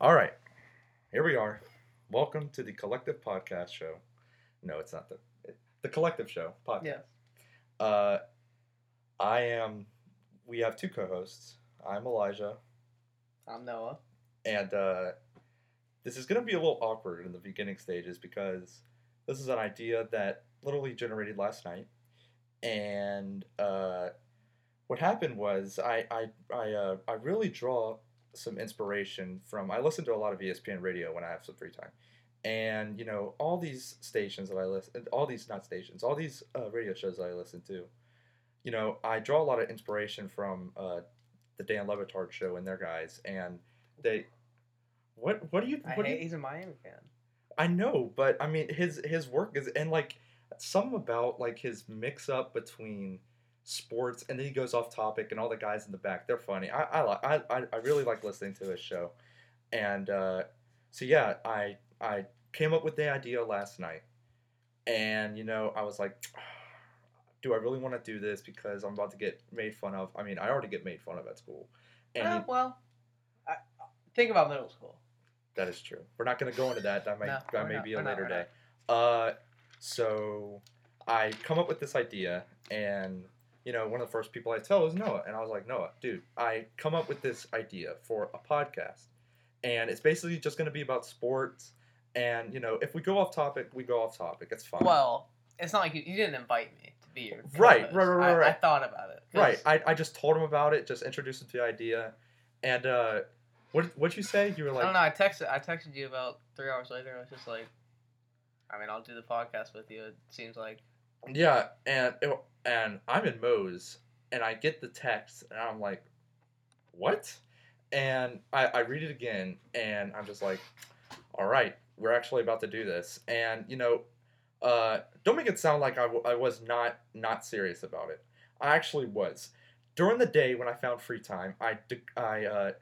All right, here we are. Welcome to the Collective Podcast Show. No, it's not the the Collective Show podcast. Yes. Uh, I am. We have two co-hosts. I'm Elijah, I'm Noah. and uh, this is going to be a little awkward in the beginning stages because this is an idea that literally generated last night, and uh, what happened was I I I uh, I really draw some inspiration from. I listen to a lot of ESPN radio when I have some free time, and you know all these stations that I listen, all these not stations, all these uh, radio shows that I listen to. You know, I draw a lot of inspiration from uh, the Dan Le Batard show and their guys, and they. What what do you I what do hate you, he's a Miami fan. I know, but I mean his his work is and like some about like his mix up between sports and then he goes off topic and all the guys in the back they're funny. I I I I, really like listening to his show, and uh, so yeah I I came up with the idea last night, and you know I was like. Do I really want to do this because I'm about to get made fun of? I mean, I already get made fun of at school, and Uh, well, I, think about middle school. That is true. We're not going to go into that. That might No, that may not, be a not, later we're day. Uh, so I come up with this idea, and you know, one of the first people I tell is Noah, and I was like, Noah, dude, I come up with this idea for a podcast, and it's basically just going to be about sports, and you know, if we go off topic, we go off topic. It's fine. Well, it's not like you, you didn't invite me to be your Right, co-host. right, right, I, right, I thought about it. right. I, I just told him about it, just introduced him to the idea, and uh, what what'd you say? You were like. I don't know. I texted. I texted you about three hours later. I was just like, I mean, I'll do the podcast with you. It seems like Yeah, and it, and I'm in Moe's, and I get the text, and I'm like, "What?" And I, I read it again, and I'm just like, "All right, we're actually about to do this." And you know, uh, don't make it sound like I, w- I was not not serious about it. I actually was. During the day when I found free time, I de- I uh,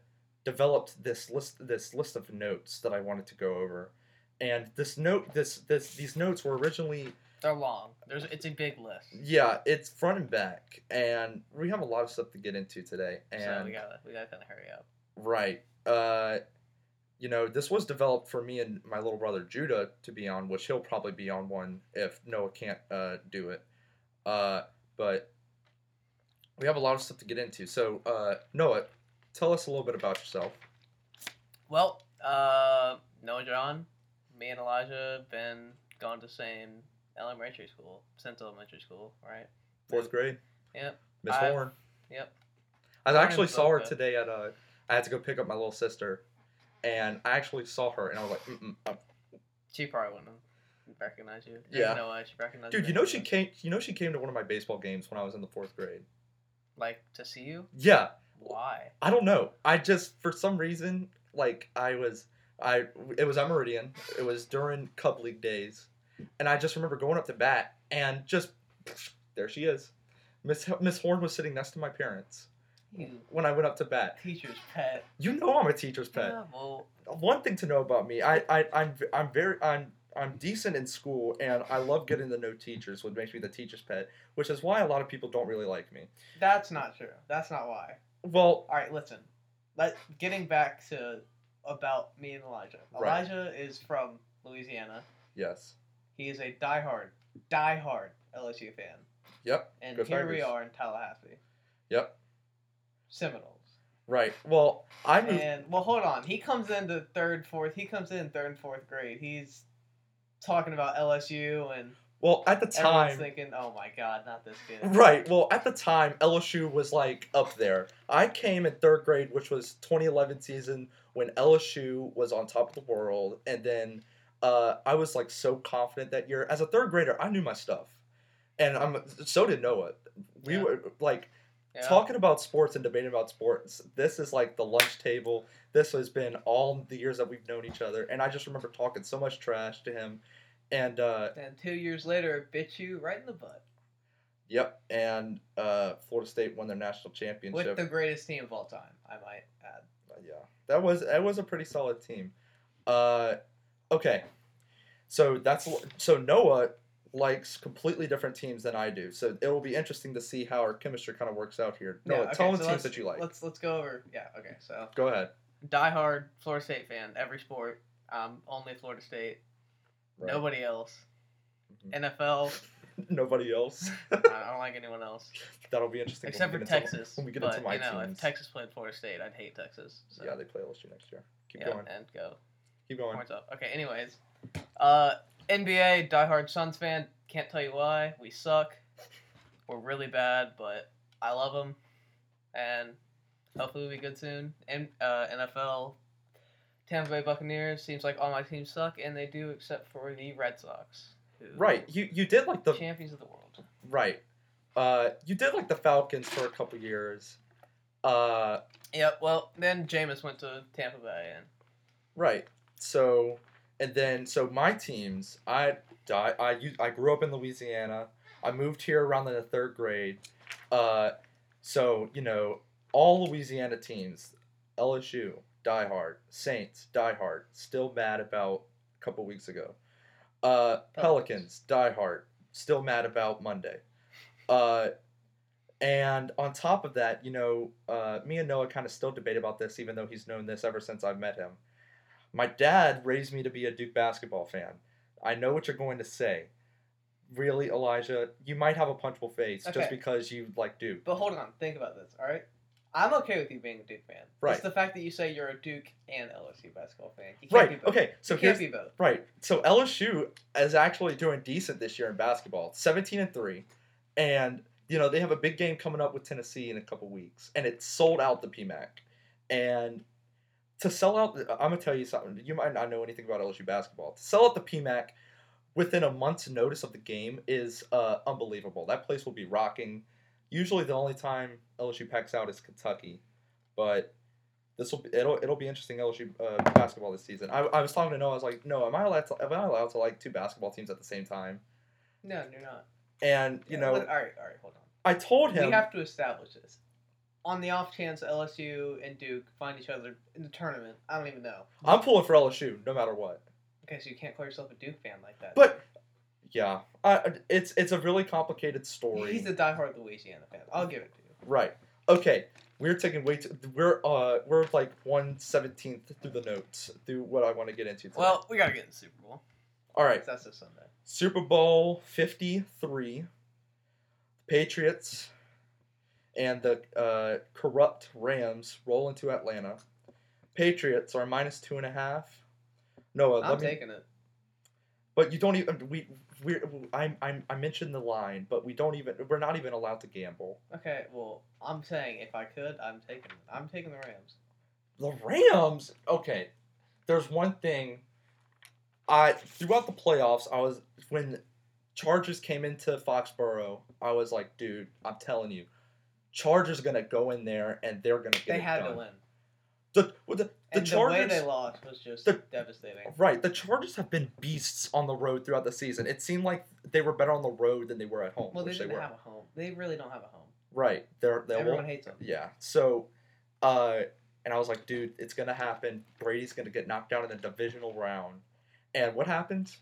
developed this list this list of notes that I wanted to go over, and this note this this these notes were originally they're long. There's it's a big list. yeah, it's front and back, and we have a lot of stuff to get into today. And so we gotta we gotta kind of hurry up. right, uh, you know, this was developed for me and my little brother Judah to be on, which he'll probably be on one if Noah can't uh, do it. Uh, but we have a lot of stuff to get into. So uh, Noah, tell us a little bit about yourself. Well, uh, Noah John, me and Elijah been going to the same elementary school since elementary school, right? Fourth grade. Yep. Miss I've- Horn. Yep. I actually saw her today at uh, I had to go pick up my little sister, and I actually saw her, and I was like, Mm-mm, uh, She probably wouldn't recognize you. Yeah. No, I should recognize Dude, you know she came. You know she came to one of my baseball games when I was in the fourth grade. Like to see you? Yeah, Why? I don't know. I just for some reason like I was I it was at Meridian. It was during Cub League days, and I just remember going up to bat and just there she is. Miss Miss Horn was sitting next to my parents You when I went up to bat. teacher's pet. You know I'm a teacher's pet. Yeah, well, One thing to know about me, I I I'm I'm very I'm I'm decent in school and I love getting to know teachers, which makes me the teacher's pet, which is why a lot of people don't really like me. that's not true. That's not why. Well, All right, listen. Let getting back to about me and Elijah. Right. Elijah is from Louisiana. yes. He is a diehard, diehard LSU fan, Yep. and here we are in Tallahassee, Yep. Seminoles. Right. Well, I moved. And well, hold on. He comes into third, fourth. He comes in third and fourth grade. He's talking about LSU, and Well, at the everyone's time, thinking, "Oh my God, not this kid." right. Well, at the time, LSU was like up there. I came in third grade, which was 2011 season when LSU was on top of the world, and then uh, I was like so confident that year. As a third grader, I knew my stuff, and I'm so did Noah. We Yeah. were like Yeah. talking about sports and debating about sports. This is like the lunch table. This has been all the years that we've known each other, and I just remember talking so much trash to him, and. uh And two years later, it bit you right in the butt Yep, and uh, Florida State won their national championship. with the greatest team of all time. I might add. Uh, yeah, that was that was a pretty solid team. Uh, okay, so that's so Noah likes completely different teams than I do. So it will be interesting to see how our chemistry kind of works out here. Noah, Yeah, okay, tell them so the teams that you like. Let's let's go over. Yeah. Okay. So Go ahead. diehard Florida State fan, every sport. Um, only Florida State. Right. Nobody else. Mhm. NFL. Nobody else. I don't like anyone else That'll be interesting. except for get into- Texas. when we get but into my you know, teams. if Texas played Florida State, I'd hate Texas. So. Yeah, they play LSU next year. Keep yeah, going. and go. Keep going. Points up. Okay. Anyways, uh, NBA diehard Suns fan. Can't tell you why. We suck. We're really bad, but I love them, and hopefully we'll be good soon. And uh, NFL, Tampa Bay Buccaneers. Seems like all my teams suck, and they do, except for the Red Sox. Right. You you did like the champions of the world. right. Uh, you did like the Falcons for a couple years. Uh, Yep. Well, then Jameis went to Tampa Bay, and right. So, and then so my teams, I die. I u- I grew up in Louisiana. I moved here around the third grade. Uh, so you know all Louisiana teams, LSU, diehard, Saints, diehard, still mad about a couple weeks ago. Uh, Pelicans, diehard, still mad about Monday. Uh, and on top of that, you know, uh, me and Noah kind of still debate about this, even though he's known this ever since I've met him. My dad raised me to be a Duke basketball fan. I know what you're going to say. Really, Elijah, you might have a punchable face Okay. just because you like Duke. but hold on, think about this. All right. I'm okay with you being a Duke fan. Right. It's the fact that you say you're a Duke and LSU basketball fan. You can't Right. Be both. Okay. So you here's can't be both. Right. So LSU is actually doing decent this year in basketball. 17 and 3. And you know, they have a big game coming up with Tennessee in a couple weeks and it's sold out the PMAC. And to sell out I'm going to tell you something. You might not know anything about LSU basketball. To sell out the PMAC within a month's notice of the game is uh, unbelievable. That place will be rocking. Usually the only time LSU packs out is Kentucky. But this will be it'll it'll be interesting LSU uh, basketball this season. I, I was talking to Noah. I was like, no, am I allowed to am I allowed to like two basketball teams at the same time? No, you're not. And you Yeah, know, all right, all right, hold on. I told him We have to establish this. On the off chance LSU and Duke find each other in the tournament, I don't even know. I'm pulling for LSU no matter what. Okay, so you can't call yourself a Duke fan like that. But yeah, I, it's it's a really complicated story. he's a diehard Louisiana fan. I'll give it to you. right. Okay. We're taking way too, we're uh we're like one seventeenth through the notes through what I want to get into. Today. Well, we gotta get in the Super Bowl. All right. That's this Sunday. Super Bowl 53. Patriots and the uh, corrupt Rams roll into Atlanta. Patriots are minus two and a half. Noah, I'm me, taking it. but you don't even we we I, I I mentioned the line, but we don't even we're not even allowed to gamble. Okay, well, I'm saying if I could, I'm taking. I'm taking the Rams. The Rams. Okay, there's one thing. I throughout the playoffs, I was when Chargers came into Foxborough. I was like, dude, I'm telling you, Chargers gonna go in there and they're gonna get They it had done. to win. The the, the And Chargers. the way they lost was just the- devastating. Right, the Chargers have been beasts on the road throughout the season. It seemed like they were better on the road than they were at home, Well, they they, didn't were. have a home. They really don't have a home. Right, they're they Everyone hates them. Yeah. So, uh, and I was like, dude, it's gonna happen. Brady's gonna get knocked out in the divisional round. And what happens?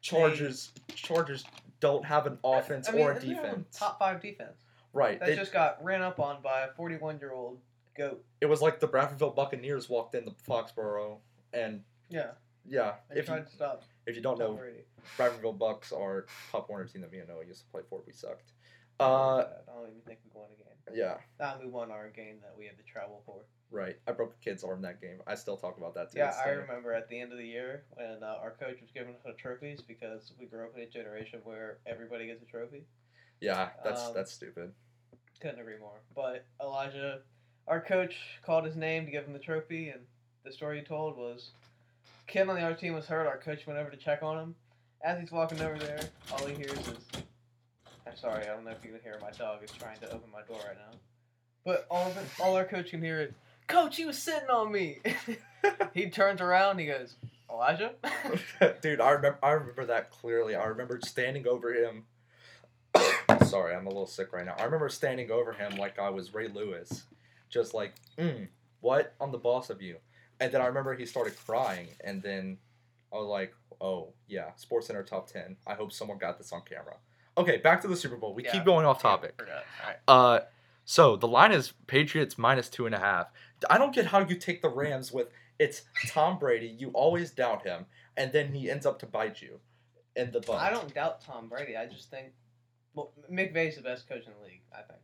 Chargers Chargers don't have an offense I mean, or a defense. Top five defense. Right. That They- just got ran up on by a 41 year old goat. it was like the Bradfordville Buccaneers walked into Foxborough, and Yeah, yeah, they if you, to stop if you don't know, Brady. Bradfordville Bucks are Pop Warner team that me and Noah used to play for. We sucked. I Uh, don't even think we won a game. yeah, Nah, we won our game that we had to travel for. right. I broke a kid's arm that game. I still talk about that Yeah, I remember at the end of the year when uh, our coach was giving us trophies because we grew up in a generation where everybody gets a trophy. Yeah, that's Um, that's stupid. Couldn't agree more. But Elijah, our coach called his name to give him the trophy, and the story he told was, kid on the other team was hurt. Our coach went over to check on him. As he's walking over there, all he hears is, "I'm sorry, I don't know if you can hear. My dog is trying to open my door right now." But all of it, all our coach can hear is, "Coach, he was sitting on me." he turns around, he goes, "Elijah." Dude, I remember I remember that clearly. I remember standing over him. Sorry, I'm a little sick right now. I remember standing over him like I was Ray Lewis, just like, mm, "What? I'm the boss of you." And then I remember he started crying, and then I was like, "Oh yeah, Sports Center top ten. I hope someone got this on camera." Okay, back to the Super Bowl. We Yeah. keep going off topic. Forgot. All right. Uh, so the line is Patriots minus two and a half. I don't get how you take the Rams with it's Tom Brady. You always doubt him, and then he ends up to bite you in the butt. I don't doubt Tom Brady. I just think, well, McVay's the best coach in the league. I think.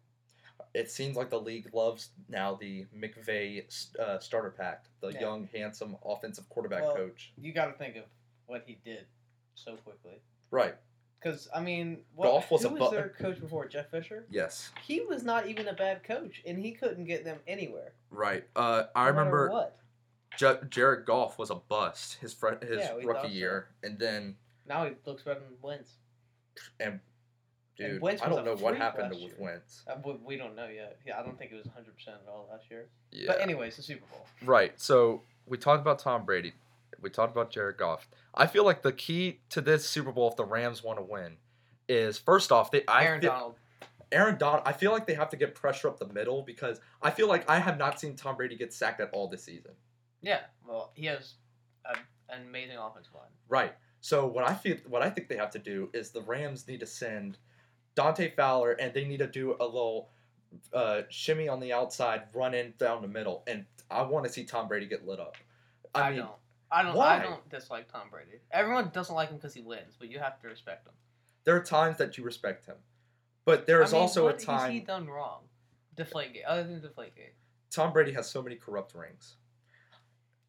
It seems like the league loves now the McVay uh, starter pack, the Yeah. young, handsome offensive quarterback Well- coach. You got to think of what he did so quickly. Right. Because I mean, what, Goff was who a was bu- their coach before Jeff Fisher? Yes. He was not even a bad coach, and he couldn't get them anywhere. Right. Uh, I no remember what. J- Jared Goff was a bust his fr- his Yeah, rookie thought so. year, and then Now he looks better than Wentz. And dude, Wentz I don't know what happened with year. Wentz. Uh, we, we don't know yet. Yeah, I don't think it was 100 percent at all last year. Yeah. But anyways, the Super Bowl. Right. So we talked about Tom Brady. We talked about Jared Goff. I feel like the key to this Super Bowl, if the Rams want to win, is first off they I Aaron feel, Donald. Aaron Donald. I feel like they have to get pressure up the middle because I feel like I have not seen Tom Brady get sacked at all this season. Yeah, well, he has a, an amazing offensive line. Right. So what I feel, what I think they have to do is the Rams need to send Dante Fowler, and they need to do a little uh, shimmy on the outside, run in down the middle, and I want to see Tom Brady get lit up. I, I, mean, don't. I don't. why? I don't dislike Tom Brady. Everyone doesn't like him because he wins, but you have to respect him. there are times that you respect him, but there is I mean, also a time has he done wrong? Deflategate. Other than Deflategate. Tom Brady has so many corrupt rings.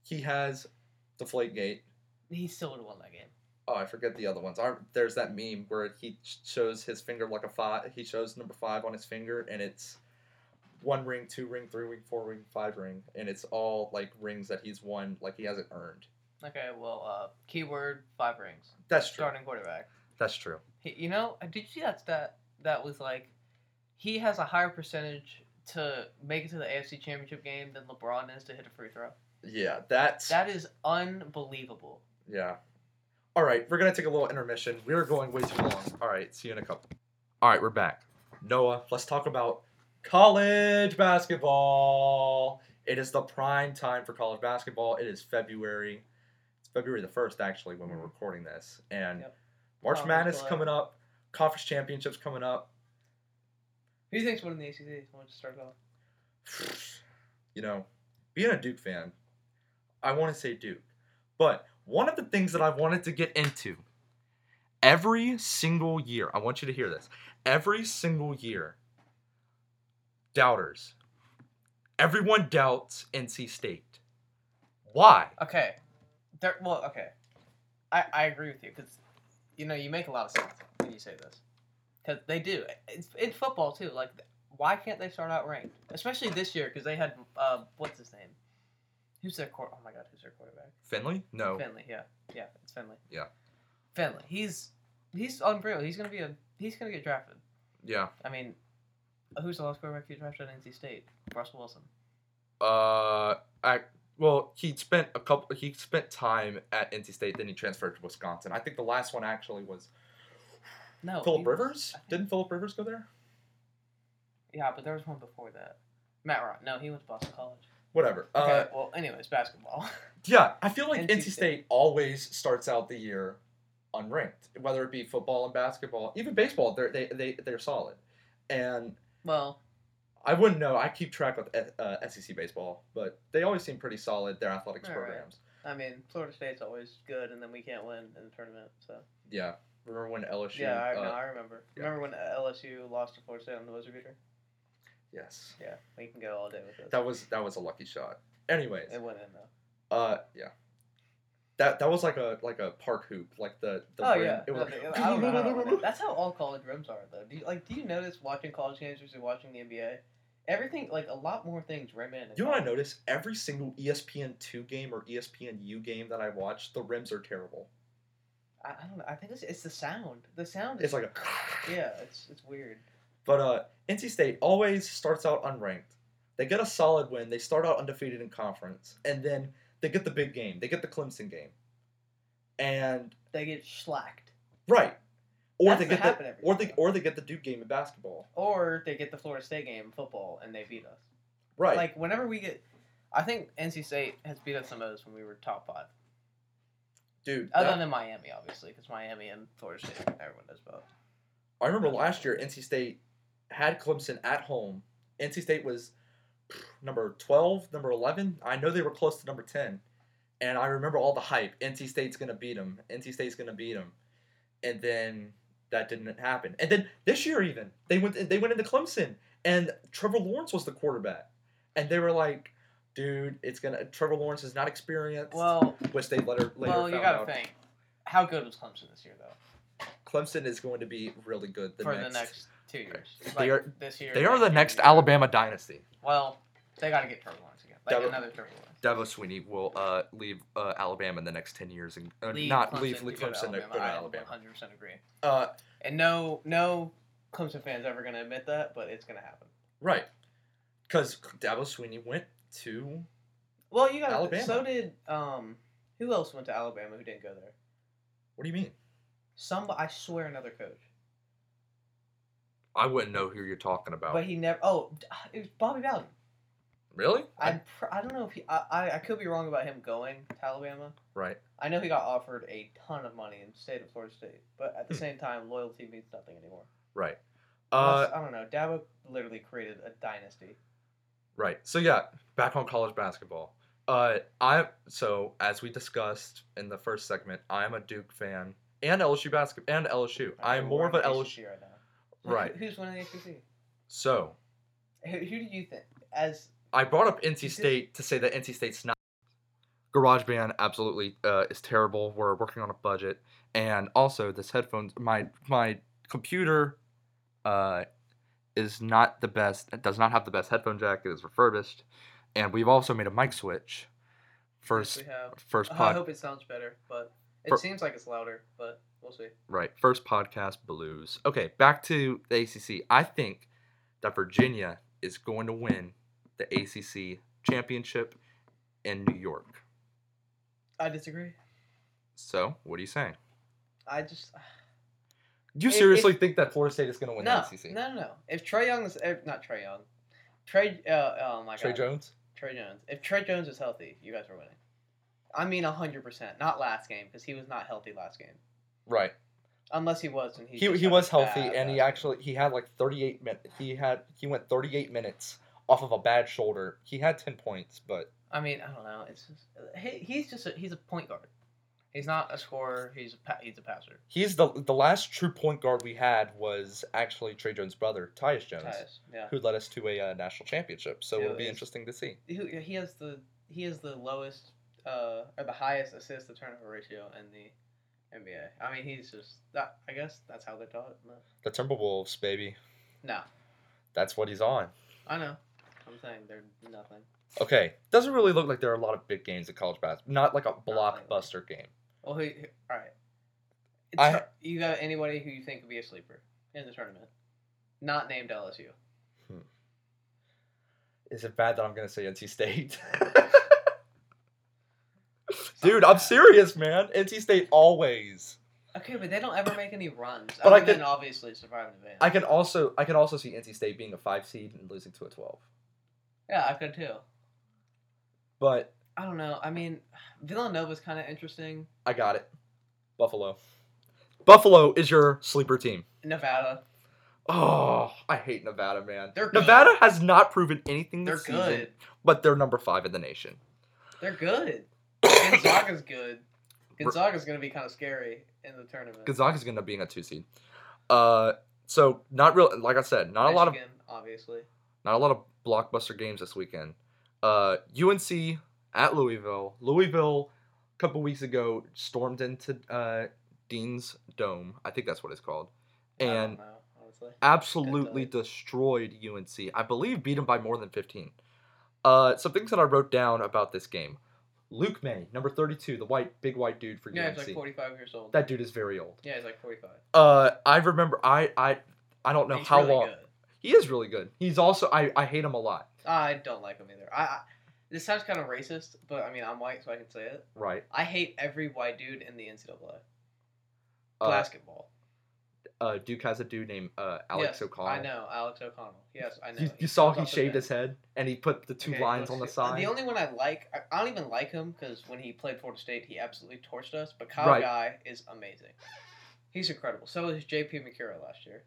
He has the Deflategate. He still would have won that game. Oh, I forget the other ones. I, there's that meme where he shows his finger like a five. He shows number five on his finger, and it's one ring, two ring, three ring, four ring, five ring, and it's all like rings that he's won, like he hasn't earned. Okay, well, uh, keyword five rings. That's true. Starting quarterback. That's true. He, you know, uh, did you see that stat? That was like, he has a higher percentage to make it to the AFC Championship game than LeBron is to hit a free throw. Yeah, that's That is unbelievable. yeah. All right, we're gonna take a little intermission. We are going way too long. All right, see you in a couple. All right, we're back. Noah, let's talk about college basketball. It is the prime time for college basketball. It is February. It's February the first, actually, when we're recording this, and Yep. March Conference Madness play. coming up. Conference championships coming up. Who do you think's winning the ACC? I want to start off. you know, being a Duke fan, I want to say Duke. But one of the things that I've wanted to get into every single year, I want you to hear this. Every single year, doubters. Everyone doubts NC State. Why? Okay, there. Well, okay, I I agree with you because, you know, you make a lot of sense when you say this, because they do. It's in football too. Like, why can't they start out ranked? Especially this year because they had uh, what's his name? Who's their court? Oh my God, who's their quarterback? Finley? No. Finley. Yeah, yeah, it's Finley. Yeah. Finley. He's he's unreal. He's gonna be a he's gonna get drafted. Yeah. I mean, who's the last quarterback you drafted at NC State? Russell Wilson. Uh, I well, he spent a couple. He spent time at NC State, then he transferred to Wisconsin. I think the last one actually was No. Philip Rivers. Think- Didn't Philip Rivers go there? Yeah, but there was one before that. Matt Ryan. No, he went to Boston College. Whatever. Okay. Uh, well, anyways, basketball. yeah, I feel like NC NC, State. State always starts out the year unranked, whether it be football and basketball, even baseball. They're they they they're solid, and well, I wouldn't know. I keep track with uh, SEC baseball, but they always seem pretty solid. Their athletics All right. programs. I mean, Florida State's always good, and then we can't win in the tournament. So Yeah. Remember when LSU? yeah, I, uh, no, I remember. yeah. Remember when LSU lost to Florida State on the buzzer beater? Yes. Yeah, we can go all day with this. That was that was a lucky shot. Anyways, it went in though. uh, yeah. That that was like a like a park hoop, like the the oh rim- yeah, It No, was they- I don't know. how it went. That's how all college rims are, though. Do you like? Do you notice watching college games versus watching the NBA? Everything like a lot more things rim in. You know what I noticed? Every single ESPN two game or ESPN U game that I watch, the rims are terrible. I, I don't know. I think it's, it's the sound. The sound. Is, It's like a yeah, it's it's weird. But uh, NC State always starts out unranked. They get a solid win. They start out undefeated in conference, and then they get the big game. They get the Clemson game, and They get slacked, right, or That's they get the or they or they get the Duke game in basketball. or they get the Florida State game in football and they beat us. Right. Like whenever we get, I think NC State has beat us the most when we were top five, Dude, other that- than Miami, obviously, because Miami and Florida State, everyone does both. I remember last year NC State had Clemson at home. NC State was number 12, number 11. I know they were close to number 10. And I remember all the hype. NC State's going to beat them. NC State's going to beat them. And then that didn't happen. And then this year even, they went they went into Clemson and Trevor Lawrence was the quarterback. And they were like, dude, it's going to Trevor Lawrence is not experienced. Well, which they later later well, you gotta think. How good was Clemson this year, though? Clemson is going to be really good the for next, the next two years. They are- this year. They are the next year. Alabama dynasty. Well, they got to get Trevor Lawrence again. Like Dabo- another Trevor Lawrence. Dabo Swinney will uh, leave uh, Alabama in the next ten years and uh, Leave not Clemson leave to leave go to Clemson to Alabama. go to I Alabama. 100% agree. Uh, And no, no Clemson fans ever gonna admit that, but it's gonna happen. right, because Dabo Swinney went to Well, you got Alabama. So did um. Who else went to Alabama who didn't go there? what do you mean? Some, I swear, another coach. I wouldn't know who you're talking about. But he never. Oh, it was Bobby Bowden. really? I pr- I don't know if he. I, I I could be wrong about him going to Alabama. right. I know he got offered a ton of money in the state of Florida State, but at the Hmm. same time, loyalty means nothing anymore. Right. Uh, Unless- I don't know. Dabo literally created a dynasty. Right. So yeah, back on college basketball. Uh, I so as we discussed in the first segment, I'm a Duke fan and LSU basketball and LSU. I'm more of an LSU. Right. Right. Who- Who's winning the ACC? So Who, who do you think? As I brought up NC State to say that NC State's not. GarageBand absolutely uh, is terrible. We're working on a budget, and also this headphones, my my computer, uh, is not the best. It does not have the best headphone jack. It is refurbished, and we've also made a mic switch. First, have. first Oh, I hope it sounds better, but it For- seems like it's louder. But we'll see. right? First podcast blues. Okay, back to the ACC. I think that Virginia is going to win the ACC championship in New York. I disagree. So, what are you saying? I just Do you If- seriously if- think that Florida State is going to win no, the ACC? no, no, no. If Trae Young is eh, not Trae Young, Trey. Uh, oh my Trey god. Jones? Tre Jones. If Tre Jones is healthy, you guys are winning. I mean, hundred percent. Not last game because he was not healthy last game. Right. Unless he was, and he He, he was healthy bad and he actually he had like 38 minutes. He had he went 38 minutes off of a bad shoulder. He had 10 points, but I mean, I don't know. It's just, he, he's just a, he's a point guard. He's not a scorer. He's a pa- he's a passer. he's the the last true point guard we had was actually Tre Jones' brother, Tyus Jones, Tyus, yeah. who led us to a uh, national championship. So Yeah, it'll be interesting to see. He, he has the he has the lowest uh or the highest assist to turnover ratio in the NBA. I mean, he's just that. I guess that's how they taught it. No, The Timberwolves, baby. no That's what he's on. I know. I'm saying they're nothing. Okay, doesn't really look like there are a lot of big games in college basketball. Not like a blockbuster game. Well, who? who all right. I- you got anybody who you think would be a sleeper in the tournament? Not named LSU. Hmm. Is it bad that I'm gonna say NC State? Dude, I'm serious, man. NC State always. Okay, but they don't ever make any runs. But I than obviously survive the van. I can also I can also see NC State being a five seed and losing to a twelve. yeah, I could too. But I don't know. I mean, Villanova's kind of interesting. I got it. Buffalo. Buffalo is your sleeper team. Nevada, Oh, I hate Nevada, man. They're good. Nevada has not proven anything they're this season, good. but they're number five in the nation. They're good. Gonzaga's good. Gonzaga's gonna be kind of scary in the tournament. Gonzaga's gonna be in a two seed. Uh, so not real. Like I said, not a lot of obviously. not a lot of blockbuster games this weekend. Uh, UNC at Louisville. Louisville, a couple weeks ago, stormed into uh, Dean's Dome. I think that's what it's called, I don't and know, absolutely destroyed UNC. I believe beat them by more than 15. Uh, some things that I wrote down about this game. Luke Maye, number 32, the white, big white dude for Yeah, UNC. Yeah, he's like 45 years old. that dude is very old. yeah, he's like 45. Uh, I remember. I I I don't know he's how really long. Good. He is really good. He's also I I hate him a lot. I don't like him either. I, I this sounds kind of racist, but I mean I'm white, so I can say it. Right. I hate every white dude in the NCAA Uh, basketball. Uh, Duke has a dude named uh, Alex yes, O'Connell. I know Alex O'Connell. Yes, I know. You, you saw he shaved his head and he put the two Okay, lines on the side. The only one I like, I, don't even like him because when he played Florida State, he absolutely torched us. But Kyle Right. Guy is amazing. He's incredible. So was J.P. McCura last year.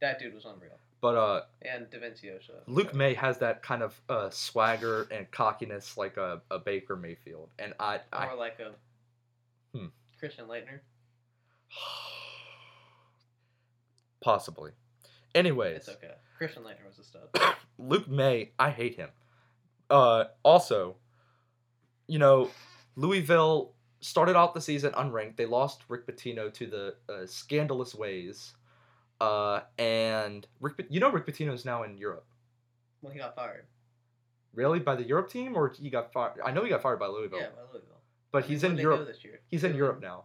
That dude was unreal. But uh, and Davincio. So Luke Maye has that kind of uh, swagger and cockiness like a, a Baker Mayfield, and I, I More like a Hmm. Christian Laettner. possibly. Anyways, It's okay. Christian Laettner was a stud. Luke Maye, I hate him. Uh, also, you know, Louisville started out the season unranked. They lost Rick Pitino to the uh, scandalous ways. Uh, and Rick, you know, Rick Pitino is now in Europe. Well, he got fired. Really, by the Europe team, or he got fired? I know he got fired by Louisville, Yeah, by Louisville. but I mean, he's in Europe. this year? He's in Europe now.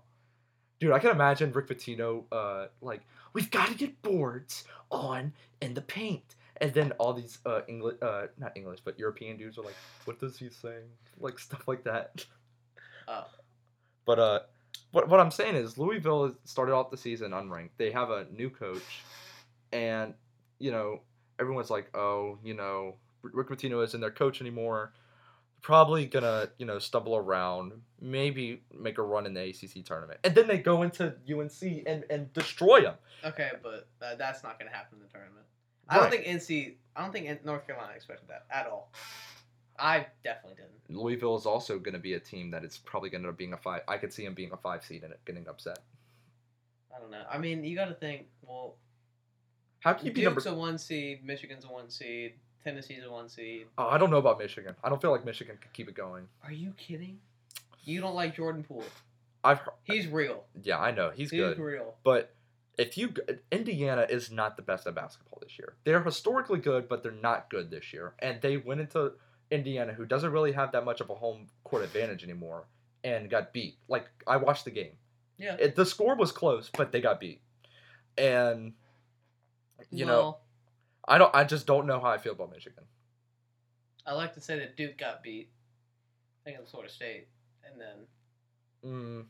Dude, I can imagine Rick Pitino, uh, like, we've got to get boards on in the paint. And then all these uh, English, uh, not English, but European dudes are like, what does he say? Like, stuff like that. Oh. But, uh, what, what I'm saying is, Louisville started off the season unranked. They have a new coach. And, you know, everyone's like, oh, you know, Rick Pitino isn't their coach anymore probably gonna you know stumble around maybe make a run in the acc tournament and then they go into unc and and destroy them Okay, but uh, that's not going to happen in the tournament. I don't think NC. I don't think North Carolina expected that at all. I definitely didn't. louisville is also going to be a team that is probably going to end up being a five i could see them being a five seed and it getting upset I don't know. I mean, you got to think. Well, how can you be number Duke's a one seed. Michigan's a one seed. Tennessee's a one seed. oh, i don't know about michigan i don't feel like michigan could keep it going Are you kidding? You don't like Jordan Poole? i've heard, He's real. yeah i know he's He's good real. but if you indiana is not the best at basketball this year they're historically good but they're not good this year and they went into indiana who doesn't really have that much of a home court advantage anymore and got beat like i watched the game Yeah. it, the score was close but they got beat and you know i don't i just don't know how i feel about michigan I like to say that Duke got beat. I think it was Florida State, and then mm,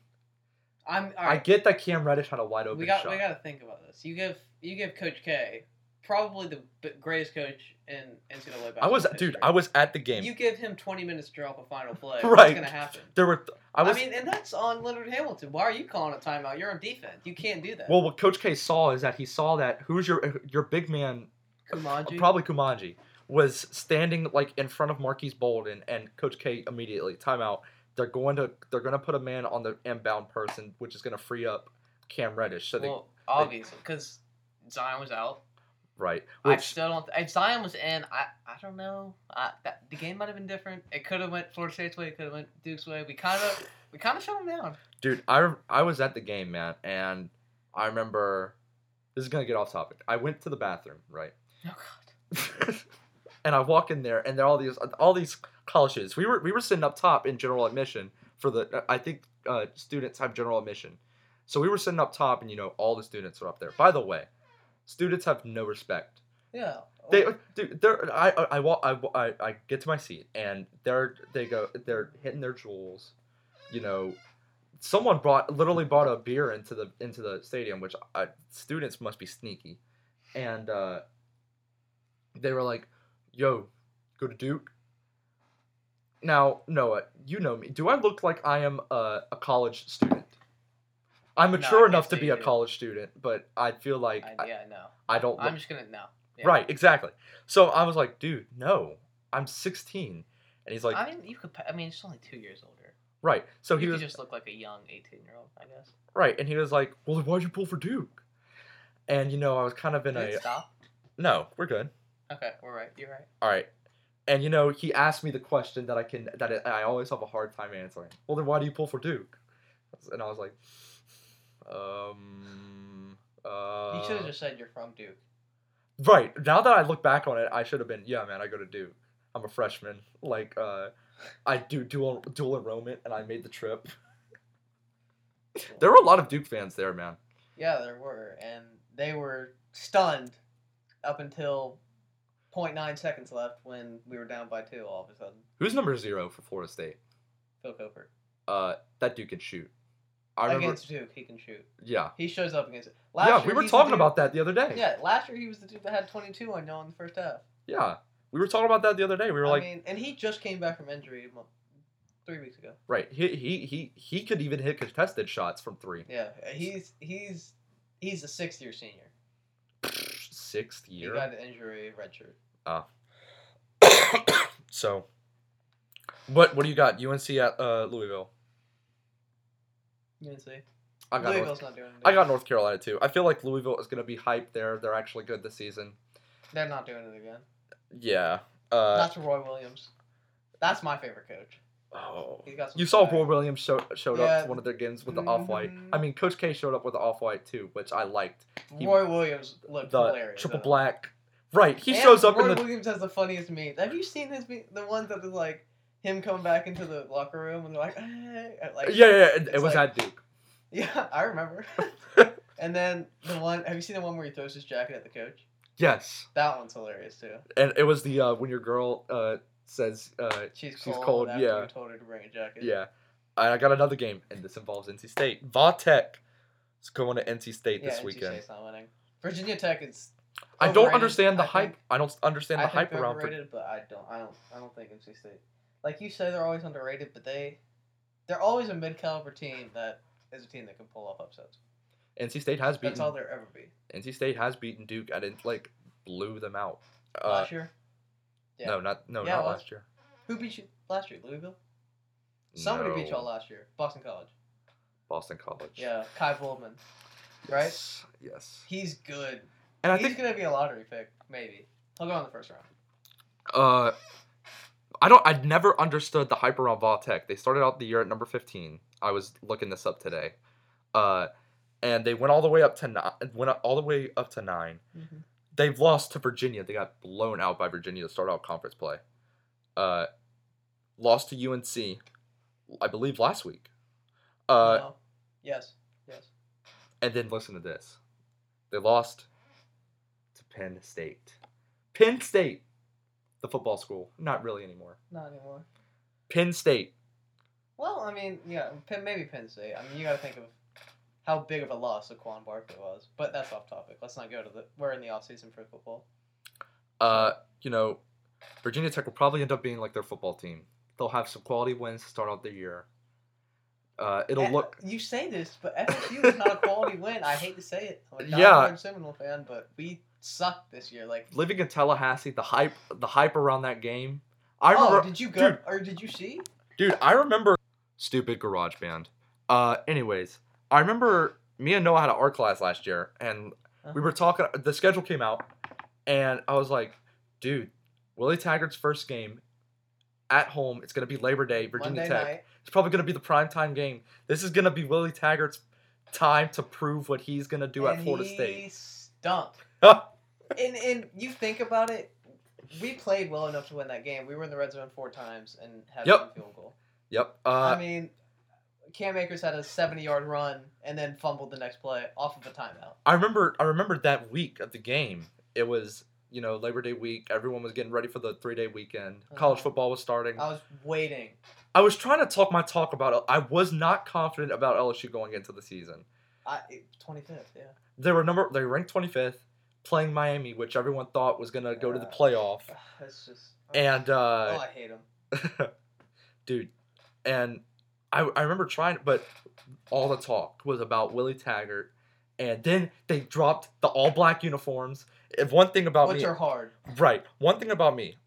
I'm. All i get that cam reddish had a wide open we got shot we got to think about this. You give you give Coach K, probably the greatest coach in NCAA basketball. i was dude history. i was at the game You give him 20 minutes to draw up a final play. Right. What's gonna happen? there were th- i was I mean, and that's on Leonard Hamilton. Why are you calling a timeout? You're on defense. You can't do that. well what coach k saw is that he saw that who's your your big man Koumadje. probably Koumadje, was standing like in front of Marquise Bolden and Coach K immediately timeout. They're going to they're going to put a man on the inbound person, which is going to free up Cam Reddish. So they, well, obviously, because Zion was out. right, I still don't. If Zion was in, I I don't know. I, that, the game might have been different. It could have went Florida State's way. It could have went Duke's way. We kind of we kind of shut them down. dude, I I was at the game, man, and I remember this is going to get off topic. I went to the bathroom, right? Oh God. and I walk in there, and there are all these all these colleges. We were we were sitting up top in general admission for the. I think uh, students have general admission, so we were sitting up top, and you know all the students are up there. By the way, students have no respect. Yeah. They dude, they're I I I, walk, I I I get to my seat, and they're they go they're hitting their jewels, you know. Someone brought literally brought a beer into the into the stadium, which uh, students must be sneaky, and uh, they were like, "Yo, go to Duke." Now, Noah, you know me. Do I look like I am a, a college student? I'm mature enough to be a college student, but I feel like I, I, yeah, no. I don't. Look, I'm just gonna no. Yeah. Right, exactly. So I was like, dude, no, I'm 16, and he's like, I mean, you could. I mean, it's only two years older. right. So he you was just look like a young 18 year old, I guess. right, and he was like, well, then why'd you pull for Duke? And you know, I was kind of in Did a stop? no, we're good. Okay, we're right. You're right. All right. And you know, he asked me the question that I can that I always have a hard time answering. Well, then why do you pull for Duke? And I was like, um, uh, you should have just said you're from Duke. right. Now that I look back on it, I should have been, yeah, man, I go to Duke. I'm a freshman. Like, uh, I do dual dual enrollment, and I made the trip. There were a lot of Duke fans there, man. Yeah, there were, and they were stunned up until 0.9 seconds left when we were down by two. All of a sudden, Who's number zero for Florida State? Phil Cofer Uh, that dude can shoot. I remember. against Duke, he can shoot. yeah. He shows up against it. yeah, Last we were talking about that the other day. Yeah, last year he was the dude that had 22 on y'all in the first half. Yeah, we were talking about that the other day. We were I like, mean, and he just came back from injury a month, three weeks ago. right? He he he he could even hit contested shots from three. Yeah, he's he's he's a sixth year senior. sixth He year. got an injury redshirt. Ah. so, what what do you got? UNC at uh, Louisville. See. I got North, Louisville's not doing anything. I got North Carolina too. I feel like Louisville is gonna be hyped there. They're actually good this season. They're not doing it again. Yeah. Uh, That's Roy Williams. That's my favorite coach. Oh. He's got some You saw. Roy Williams show, showed up to one of their games with the off white. I mean, Coach K showed up with the off white too, which I liked. he- Roy Williams looked The hilarious. triple though. black. Right. He And shows up Roy in the. Williams has the funniest memes. Have you seen his me- the ones that is like him coming back into the locker room and they're like, hey, like Yeah, yeah, yeah, it, it was like- at Duke. yeah, I remember. and then the one, have you seen the one where he throws his jacket at the coach? Yes, That one's hilarious too. and it was the uh, when your girl uh, says uh, She's She's cold. cold, yeah. You told her to bring a jacket. Yeah. I I got another game, and this involves NC State. Vautech is going to NC State Yeah, this NC weekend. State's not winning. Virginia Tech is. I don't understand the I hype. think. I don't understand the think hype around. Overrated, but I don't. I don't. I don't think NC State. Like you say, they're always underrated, but they, they're always a mid-caliber team that is a team that can pull off upsets. NC State has beaten. That's all there ever be. NC State has beaten Duke and it like blew them out. Uh, last year, yeah. No, not no, Yeah, not last year. who beat you last year? Louisville. Somebody beat y'all last year. Boston College. Boston College. Yeah, Ky Bowman. Right. Yes. Yes. He's good. And I He's think gonna be a lottery pick, maybe. He'll go in the first round. uh, I don't. I never understood the hype around Vautech. They started out the year at number fifteen. I was looking this up today. Uh, and they went all the way up to nine. Went all the way up to nine. They've lost to Virginia. They got blown out by Virginia to start out conference play. Uh, lost to UNC, I believe last week. Uh, No. Yes. Yes. and then listen to this. They lost to Penn State. Penn State, the football school. Not really anymore. Not anymore. Penn State. Well, I mean, yeah, Penn, maybe Penn State. I mean, you got to think of how big of a loss Saquon Barkley was. But that's off topic. Let's not go to the. We're in the off season for football. Uh, you know, Virginia Tech will probably end up being like their football team. They'll have some quality wins to start out the year. Uh, it'll Eh, look You say this, but FSU is not a quality win. I hate to say it. I'm a Yeah. Seminole fan, but we sucked this year. Like, living in Tallahassee. The hype, the hype around that game. I remember, oh, did you go dude. or did you see? Dude, I remember stupid garage band. Uh anyways, I remember me and Noah had an art class last year and we Uh-huh. were talking the schedule came out and I was like, dude, Willie Taggart's first game at home, it's gonna be Labor Day, Virginia Monday Tech. night. It's probably gonna be the prime time game. This is gonna be Willie Taggart's time to prove what he's gonna do at Florida State. stunk. and and you think about it, we played well enough to win that game. We were in the red zone four times and had Yep. one field goal. Yep. Uh I mean, Cam Akers had a seventy-yard run and then fumbled the next play off of a timeout. I remember I remember that week of the game. It was you know Labor Day week. Everyone was getting ready for the three day weekend. College football was starting. I was waiting. I was trying to talk my talk about it. I was not confident about LSU going into the season. I twenty-fifth, yeah. They were number they ranked 25th, playing Miami, which everyone thought was gonna go to the Uh, playoff. It's just. And oh, uh, I hate him. dude, and I I remember trying, but all the talk was about Willie Taggart, and then they dropped the all black uniforms. If one thing about Which me, are hard. Right. One thing about me,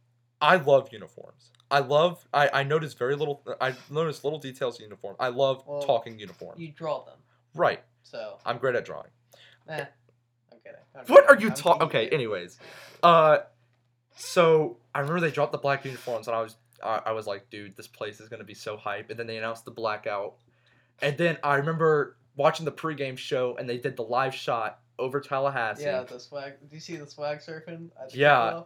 I love uniforms. I love. I I notice very little. I notice little details in uniform. I love Well, talking uniforms. You draw them, right. so I'm great at drawing. eh. I'm kidding. I'm What are you talking? Okay. Anyways, uh, so I remember they dropped the black uniforms, and I was I, I was like, dude, this place is gonna be so hype. And then they announced the blackout, and then I remember watching the pregame show, and they did the live shot over Tallahassee. Yeah, the swag. Do you see the swag surfing? Yeah.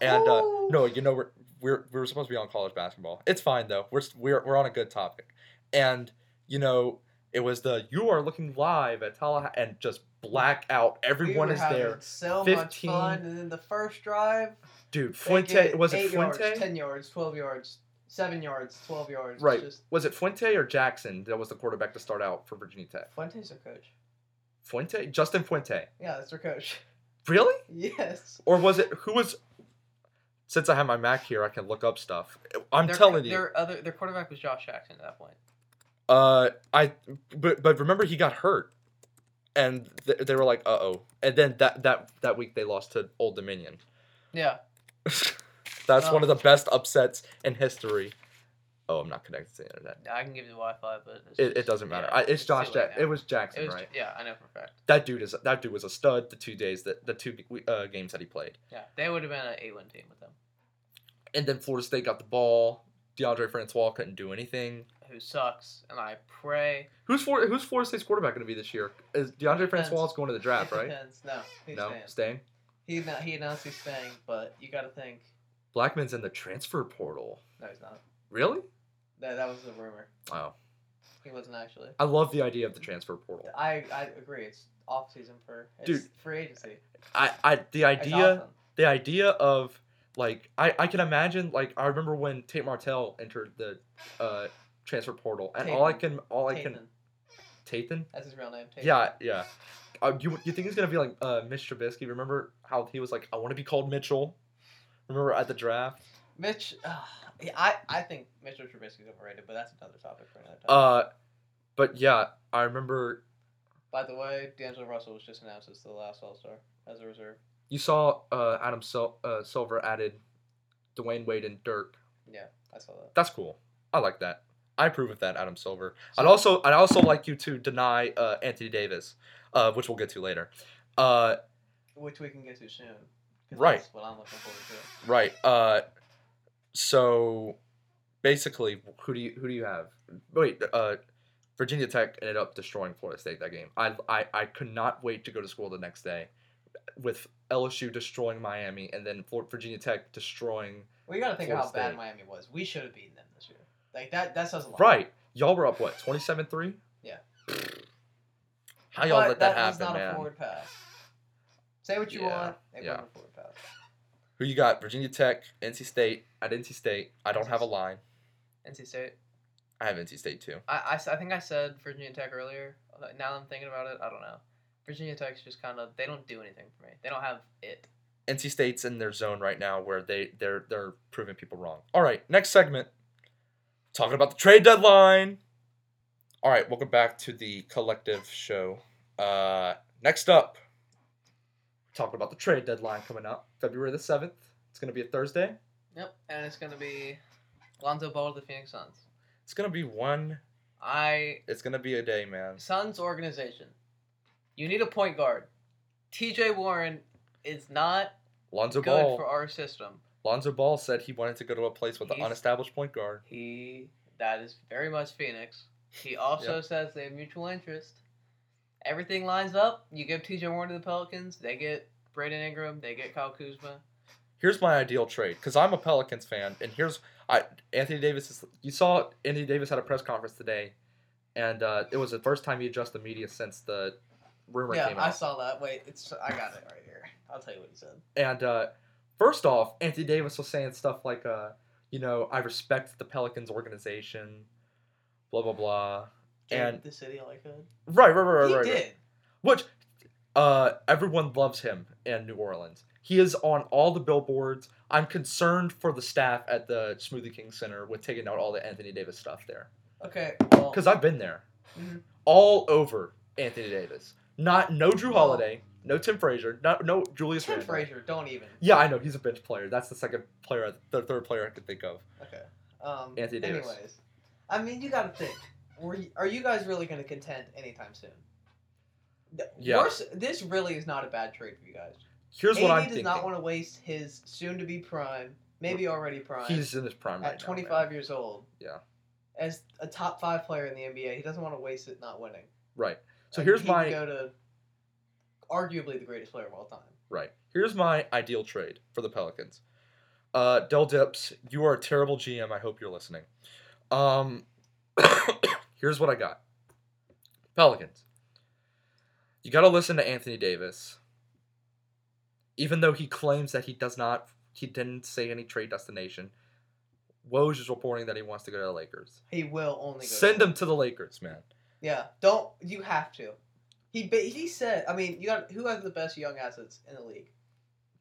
And uh, no, you know we're we're we're supposed to be on college basketball. It's fine though. We're we're we're on a good topic, and you know it was the you are looking live at Tallahassee and just black out. We Everyone were is there, So much fun, and then the first drive, dude. Fuente was it Fuente? yards, ten yards, twelve yards, seven yards, twelve yards. Right. Just Was it Fuente or Jackson that was the quarterback to start out for Virginia Tech? Fuente's their coach. Fuente, Justin Fuente. Yeah, that's their coach. Really? Yes. Or was it who was? Since I have my Mac here, I can look up stuff. I'm Their- telling you. Their other their quarterback was Josh Jackson at that point. Uh, I but but remember he got hurt. and th- they were like, "Uh oh," and then that that that week they lost to Old Dominion. Yeah. That's one Oh. of the best upsets in history. Oh, I'm not connected to the internet. I can give you the Wi-Fi, but it's It, it doesn't matter. yeah, I, it's Josh. now. it was Jackson, It was, right? Yeah, I know for a fact. That dude is that dude was a stud. The two days that the two uh, games that he played, Yeah, they would have been an eight-win team with them. and then Florida State got the ball. Deondre Francois couldn't do anything. Who sucks? And I pray. Who's Florida, Who's Florida State's quarterback going to be this year? Is Deondre. Francois going to the draft, right? No, no, staying. staying. He annou- he announced he's staying, but you got to think. Blackman's in the transfer portal. No, he's not. Really? That that was a rumor. Oh, He wasn't actually. I love the idea of the transfer portal. I I agree. It's off season for it's Dude. free agency. I, I the idea awesome. the idea of like I, I can imagine like I remember when Tate Martell entered the uh, transfer portal and all I can all I can Tathan. That's his real name. Tathan. yeah yeah uh, you you think he's gonna be like uh, Mitch Trubisky remember how he was like I want to be called Mitchell remember at the draft Mitch. Uh, I I think Mitchell Trubisky's overrated, but that's another topic for another time. uh but yeah I remember By the way, D'Angelo Russell was just announced as the last All Star as a reserve. you saw uh, Adam Sil- uh, Silver added Dwyane Wade and Dirk Yeah, I saw that. that's cool I like that I approve of that Adam Silver I'd also I'd also like you to deny uh, Anthony Davis, uh, which we'll get to later. Uh, Which we can get to soon. Right. That's what I'm looking forward to. right. Uh, so basically, who do you who do you have? Wait, uh, Virginia Tech ended up destroying Florida State that game. I I I could not wait to go to school the next day, with LSU destroying Miami and then Virginia Tech destroying. Well, you got to think of Florida how bad Miami was. We should have beaten them this year. Like that. That says a lot. Right, y'all were up what twenty seven three. Yeah. How y'all But let that, was happen, not man? a forward pass. Say what you Yeah, want. It yeah. forward pass. Who you got? Virginia Tech, NC State. At NC State, I don't have a line. NC State. I have NC State too. I I think I said Virginia Tech earlier. Now that I'm thinking about it, I don't know. Virginia Tech's just kind of they don't do anything for me. They don't have it. NC State's in their zone right now where they they're they're proving people wrong. All right, next segment. Talking about the trade deadline. All right, welcome back to the collective show. Uh, next up, talking about the trade deadline coming up February the seventh. It's gonna be a Thursday. Yep, and it's gonna be Lonzo Ball of the Phoenix Suns. It's gonna be one. I It's gonna be a day, man. Suns organization. You need a point guard. T.J. Warren is not Lonzo good Ball. for our system. Lonzo Ball said he wanted to go to a place with an He's- unestablished point guard. He that is very much Phoenix. He also says they have mutual interest. Everything lines up. You give T.J. Warren to the Pelicans, they get Brandon Ingram, they get Kyle Kuzma. here's my ideal trade because I'm a Pelicans fan, and here's I Anthony Davis is. You saw Anthony Davis had a press conference today, and uh, it was the first time he addressed the media since the rumor yeah, came out. Yeah, I saw that. Wait, it's I got it right here. I'll tell you what he said. And uh, first off, Anthony Davis was saying stuff like, uh, you know, I respect the Pelicans organization, blah blah blah. And- the city like hood. Right, right, right, right. he right. did. Which uh, everyone loves him in New Orleans. He is on all the billboards. I'm concerned for the staff at the Smoothie King Center with taking out all the Anthony Davis stuff there. Okay, well, Because I've been there. Mhm. All over Anthony Davis. Not no Jrue Well- Holiday, no Tim Frazier, no no Julius Tim Randle. Frazier, don't even. Yeah, I know he's a bench player. That's the second player, the third player I could think of. Okay. Um. Anthony Davis. Anyways, I mean, you got to think. Were you, are you guys really going to contend anytime soon? Yeah. Worse, this really is not a bad trade for you guys. Here's AD what I'm does thinking. not want to waste his soon-to-be prime, maybe already prime, He's in his prime right at now, 25 man. years old. Yeah. As a top five player in the NBA, he doesn't want to waste it not winning. Right. So here's he my go to arguably the greatest player of all time. Right. Here's my ideal trade for the Pelicans. Uh, Dell Demps, you are a terrible GM. I hope you're listening. Um, here's what I got. Pelicans. You got to listen to Anthony Davis. Even though he claims that he does not, he didn't say any trade destination. Woj is reporting that he wants to go to the Lakers. He will only go. Send to him to the Lakers, man. Yeah, don't you have to? He he said. I mean, you got who has the best young assets in the league?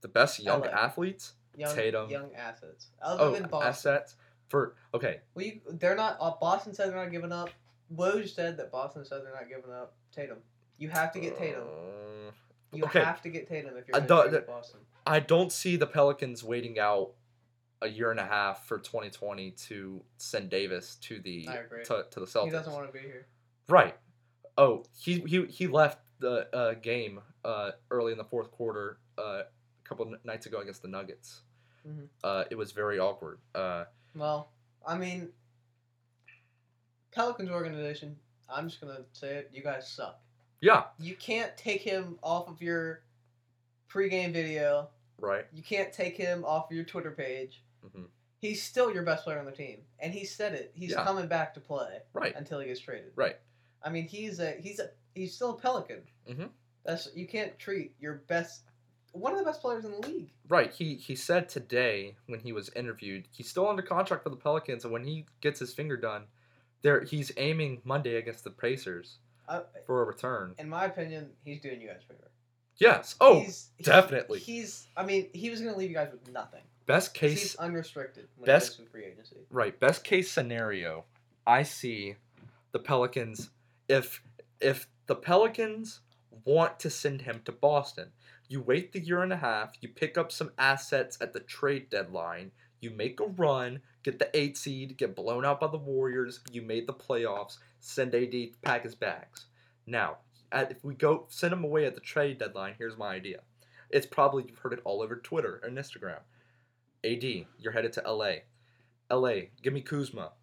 The best young LA. athletes. Young Tatum. young assets. Other Oh, than Boston. assets for okay. Well, you, they're not. Uh, Boston said they're not giving up. Woj said that Boston said they're not giving up Tatum. You have to get Tatum. Uh, You okay. have to get Tatum if you're I going don't- to trade Boston. I don't see the Pelicans waiting out a year and a half for 2020 to send Davis to the to, to the Celtics. He doesn't want to be here. Right. Oh, he he he left the uh, game uh, early in the fourth quarter uh, a couple nights ago against the Nuggets. Mhm. Uh, it was very awkward. Well, I mean, Pelicans organization. I'm just gonna say it. You guys suck. yeah. You can't take him off of your pregame video. Right. You can't take him off of your Twitter page. Mm-hmm. He's still your best player on the team, and he said it. He's Yeah. coming back to play Right. until he gets traded. Right. I mean, he's a he's a he's still a Pelican. Mm-hmm. That's you can't treat your best one of the best players in the league. Right. He he said today when he was interviewed, he's still under contract for the Pelicans, and when he gets his finger done, there he's aiming Monday against the Pacers Uh, for a return. in my opinion, he's doing you guys a favor. Yes. Oh, he's, definitely. He's. I mean, he was going to leave you guys with nothing. Best case He's unrestricted best- free agency. Right. Best case scenario, I see the Pelicans if if the Pelicans want to send him to Boston, you wait the year and a half, you pick up some assets at the trade deadline, you make a run, get the 8 seed, get blown out by the Warriors, you made the playoffs, send AD to pack his bags. Now, at, if we go send him away at the trade deadline, here's my idea. It's probably you've heard it all over Twitter and Instagram. AD, you're headed to LA. LA, give me Kuzma.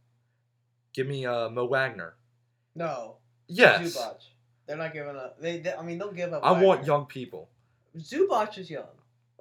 Give me uh, Mo Wagner. No. Yes. Zubac. They're not giving up. They, they- I mean, they'll give up. I want young people. Zubac is young.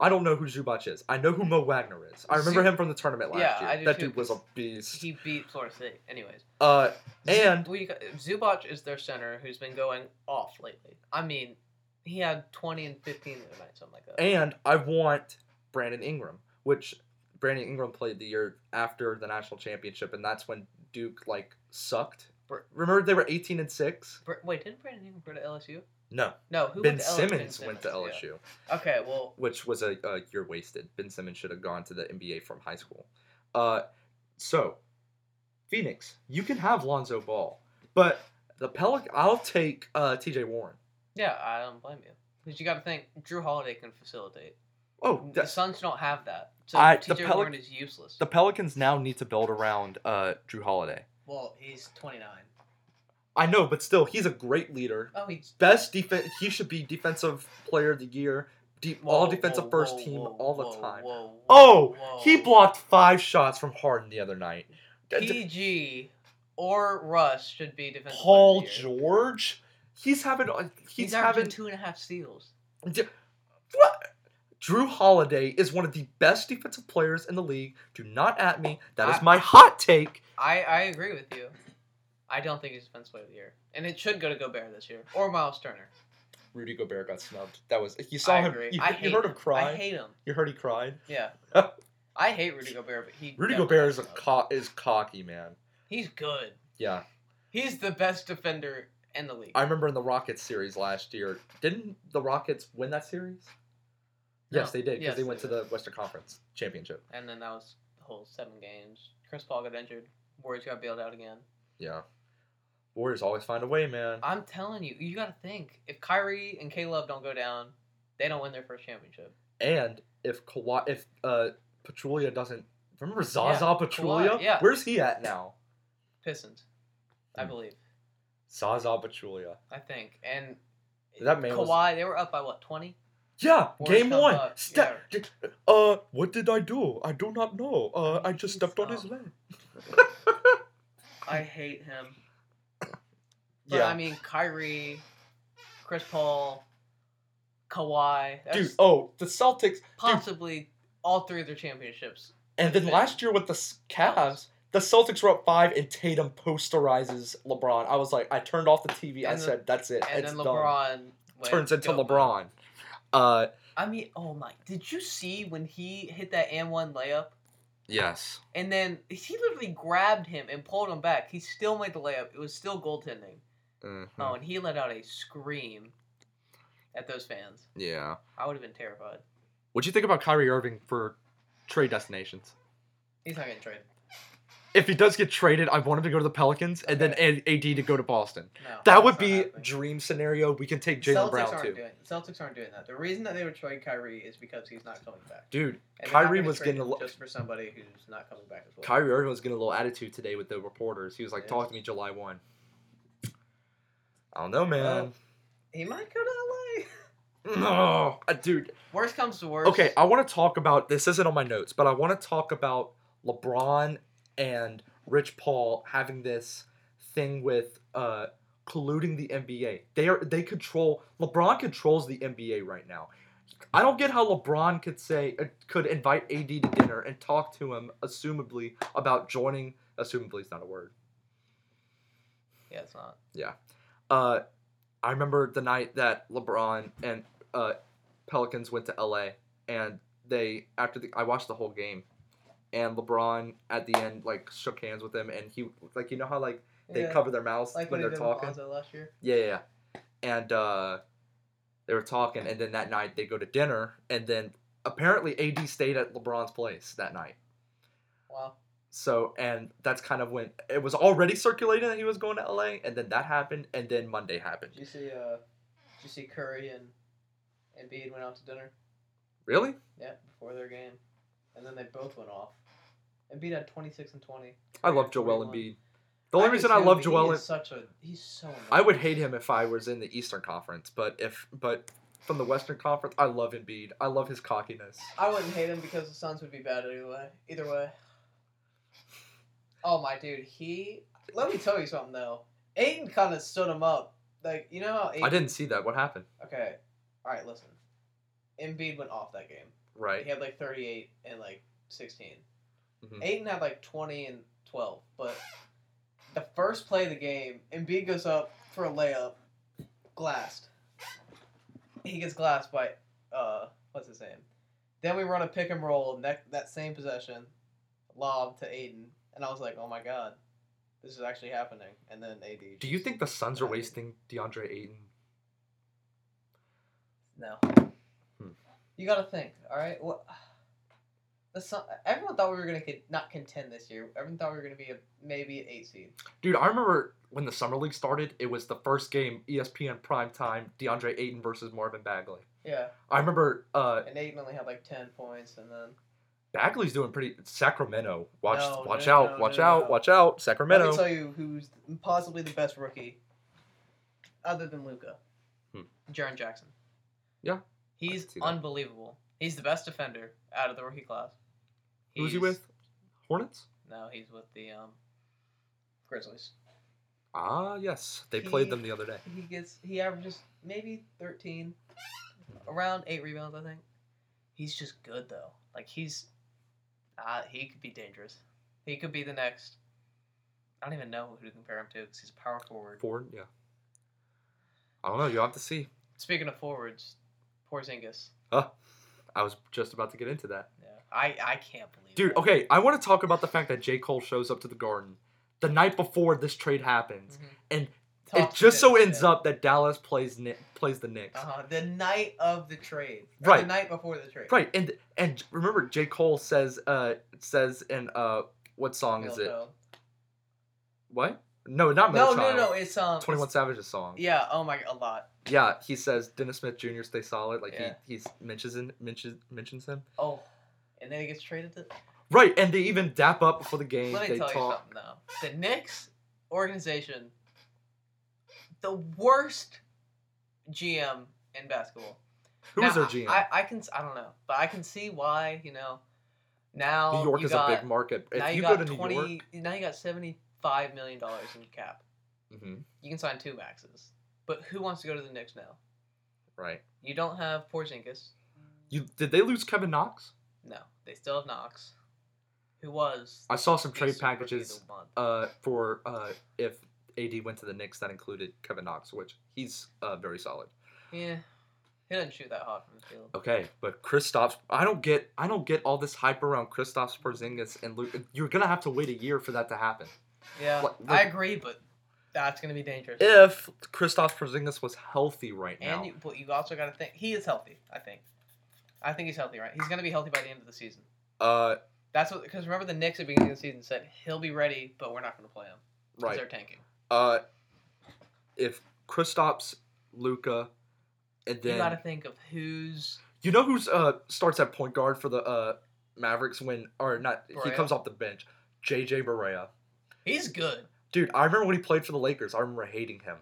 I don't know who Zubac is. I know who Mo Wagner is. I remember him from the tournament last Yeah, year. I do that too, dude was a beast. He beat Florida State. Anyways. Uh, and we got, Zubac is their center who's been going off lately. I mean, he had 20 and 15 the other night, something like that. and I want Brandon Ingram, which Brandon Ingram played the year after the national championship, and that's when Duke like sucked. Remember they were eighteen and six. Wait, didn't Brandon Ingram go to LSU? No, No, who Ben went to L- Simmons went to yeah. LSU. Okay, well, which was a, you're wasted. Ben Simmons should have gone to the NBA from high school. Uh, so, Phoenix, you can have Lonzo Ball, but the Pelic, I'll take uh, T.J. Warren. yeah, I don't blame you. Because you got to think, Jrue Holiday can facilitate. Oh, the the, Suns don't have that. So I- the TJ Pelic- Warren is useless. the Pelicans now need to build around uh, Jrue Holiday. Well, he's 29. I know, but still, he's a great leader. oh, he's Best defense. He should be defensive player of the year. De- all defensive whoa, first whoa, team whoa, all the whoa, time. whoa, Oh, whoa. he blocked five shots from Harden the other night. PG or Russ should be defensive. Paul player of the year. George. He's having. uh, He's, He's, having. two and a half steals. What? Jrue Holiday is one of the best defensive players in the league. Do not at me. That is I- my hot take. I, I agree with you. I don't think he's defensive player of the year, and it should go to Gobert this year or Miles Turner. Rudy Gobert got snubbed. That was you saw I him. agree. You, I you heard him him. cry. I hate him. You heard he cried. Yeah. I hate Rudy Gobert, but he Rudy Gobert is a co- is cocky man. He's good. Yeah, He's the best defender in the league. I remember in the Rockets series last year. Didn't the Rockets win that series? Yes, they did because Yes, they they went to did. the Western Conference championship. and then that was the whole seven games. Chris Paul got injured. Warriors got bailed out again. Yeah, Warriors always find a way, man. I'm telling you, you got to think if Kyrie and K Love don't go down, they don't win their first championship. And if Kawhi, if uh, Pachulia doesn't remember Zaza Yeah, Pachulia, Kawhi, yeah. where's he at now? Pistons, I Hmm. believe. Zaza Pachulia. I think. And That man was- Kawhi, they were up by what twenty? Yeah, Warriors game one. up, Step. Uh, what did I do? I do not know. Uh, I just stepped on his leg. I hate him. But yeah, I mean, Kyrie, Chris Paul, Kawhi. Dude. Oh, the Celtics. Dude, possibly all three of their championships. and then last year with the Cavs, the Celtics were up five, and Tatum posterizes LeBron. I was like, I turned off the TV. I And the- said, "That's it. And it's then. LeBron Turns into LeBron. Uh, I mean, oh my! Did you see when he hit that and one layup? yes. And then he literally grabbed him and pulled him back. He still made the layup. It was still goaltending. Mhm. Oh, and he let out a scream at those fans. Yeah. I would have been terrified. What'd you think about Kyrie Irving for trade destinations? He's not getting traded. if he does get traded, I want him to go to the Pelicans and then A- AD to go to Boston. No, That would be happening. dream scenario. We can take Jalen Celtics Brown aren't too. Doing, the Celtics aren't doing that. The reason that they would trade Kyrie is because he's not coming back. Dude, And Kyrie was getting a lo- just for somebody who's not coming back as well. Kyrie Irving was getting a little attitude today with the reporters. He was like, Yeah. "Talk to me July one." I don't know, man. Well, He might go to LA. no, uh, dude. Worst comes to worst. Okay, I want to talk about this. Isn't on my notes, but I want to talk about LeBron and Rich Paul having this thing with uh, colluding the NBA. They are they control. LeBron controls the NBA right now. I don't get how LeBron could say uh, could invite AD to dinner and talk to him, assumably about joining. Assumably is not a word. Yeah, it's not. Uh, I remember the night that LeBron and uh, Pelicans went to LA, and they after the I watched the whole game, and LeBron at the end like shook hands with him, and he like you know how like they yeah. cover their mouths like when they're talking. Last year. Yeah, yeah, yeah. and uh, they were talking, and then that night they go to dinner, and then apparently AD stayed at LeBron's place that night. Wow. So, and that's kind of when it was already circulating that he was going to LA, and then that happened, and then Monday happened. Did you see? Uh, did you see Curry and and Embiid went out to dinner? Really? Yeah, before their game, and then they both went off. Embiid had twenty six and twenty. I love Joel 21. Embiid. The only do reason I love Joel, is such a he's so. I would hate him if I was in the Eastern Conference, but if but from the Western Conference, I love Embiid. I love his cockiness. I wouldn't hate him because the Suns would be bad either way. Either way. Oh my dude, he. Let me tell you something though. Ayton kind of stood him up. Like you know how Ayton. I didn't see that. What happened? Okay, all right. Listen, Embiid went off that game. Right. He had like thirty eight and like 16 Mhm. Ayton had like twenty and twelve, but the first play of the game, Embiid goes up for a layup, glassed. He gets glassed by uh what's his name? Then we run a pick and roll that that same possession, lob to Ayton, and I was like, oh my god, this is actually happening. And then AD. Do you think the Suns are wasting DeAndre Ayton? No. Hmm. You got to think. All right. What? The Sun, everyone thought we were gonna get, not contend this year. Everyone thought we were gonna be a maybe an eight seed. Dude, I remember when the summer league started. It was the first game, ESPN prime time, DeAndre Ayton versus Marvin Bagley. Yeah. I remember uh, And Ayton only had like ten points, and then Bagley's doing pretty. Sacramento, watch, No, watch no, out, no, watch out, watch out, let Sacramento. me tell you who's possibly the best rookie, other than Luka. Hmm. Jaren Jackson. Yeah, He's can see that. unbelievable. He's the best defender out of the rookie class. Who's he with? Hornets. No, he's with the um, Grizzlies. Ah, yes, they played them the other day. He gets he averages maybe thirteen. Around eight rebounds, I think. He's just good though. Like he's, uh, he could be dangerous. He could be the next. I don't even know who to compare him to because he's a power forward. Forward, yeah. I don't know. You'll have to see. Speaking of forwards, Porzingis. I was just about to get into that. Yeah, I I can't believe. Dude, that. okay, I want to talk about the fact that J. Cole shows up to the Garden the night before this trade happens. Mhm. It just so ends up that Dallas plays Ni- plays the Knicks. Uh huh. The night of the trade. Or Right. The night before the trade. Right, and and remember J. Cole says uh says in uh what song is it? What? No, not No, no, Child. no. It's um. Twenty One it's- Savage's song. Yeah. Oh my. A lot. Yeah, he says Dennis Smith Jr. stay solid. Like Yeah. he he mentions in, mentions mentions him. Oh. And then he gets traded to. Right, and they even dap up before the game. Let me they tell you talk. something though. The Knicks organization, the worst GM in basketball. Who Now, is their GM? I, I can I don't know, but I can see why you know. Now New York is got, a big market. If now you, you, go got to twenty. New York, Now you got seventy five million dollars in cap. hmm You can sign two maxes, but who wants to go to the Knicks now? right? You don't have Porzingis. You did they lose Kevin Knox? No, they still have Knox, who was. I saw some trade Super Rookie of packages uh, for uh, if AD went to the Knicks that included Kevin Knox, which he's uh, very solid. Yeah, he doesn't shoot that hard from the field. Okay, but Kristaps, I don't get, I don't get all this hype around Kristaps Porzingis and Luke. You're gonna have to wait a year for that to happen. Yeah, Like- I agree, but that's gonna be dangerous. If Kristaps Porzingis was healthy right now, and you, but you also got to think he is healthy. I think. I think he's healthy, right? He's gonna be healthy by the end of the season. uh, That's what because remember the Knicks at the beginning of the season said he'll be ready, but we're not going to play him because Right. they're tanking. Uh, if Kristaps, Luka, and then you got to think of who's you know who's uh starts at point guard for the uh Mavericks when or not he comes off the bench. JJ Barea. he's good. Dude, I remember when he played for the Lakers. I remember hating him.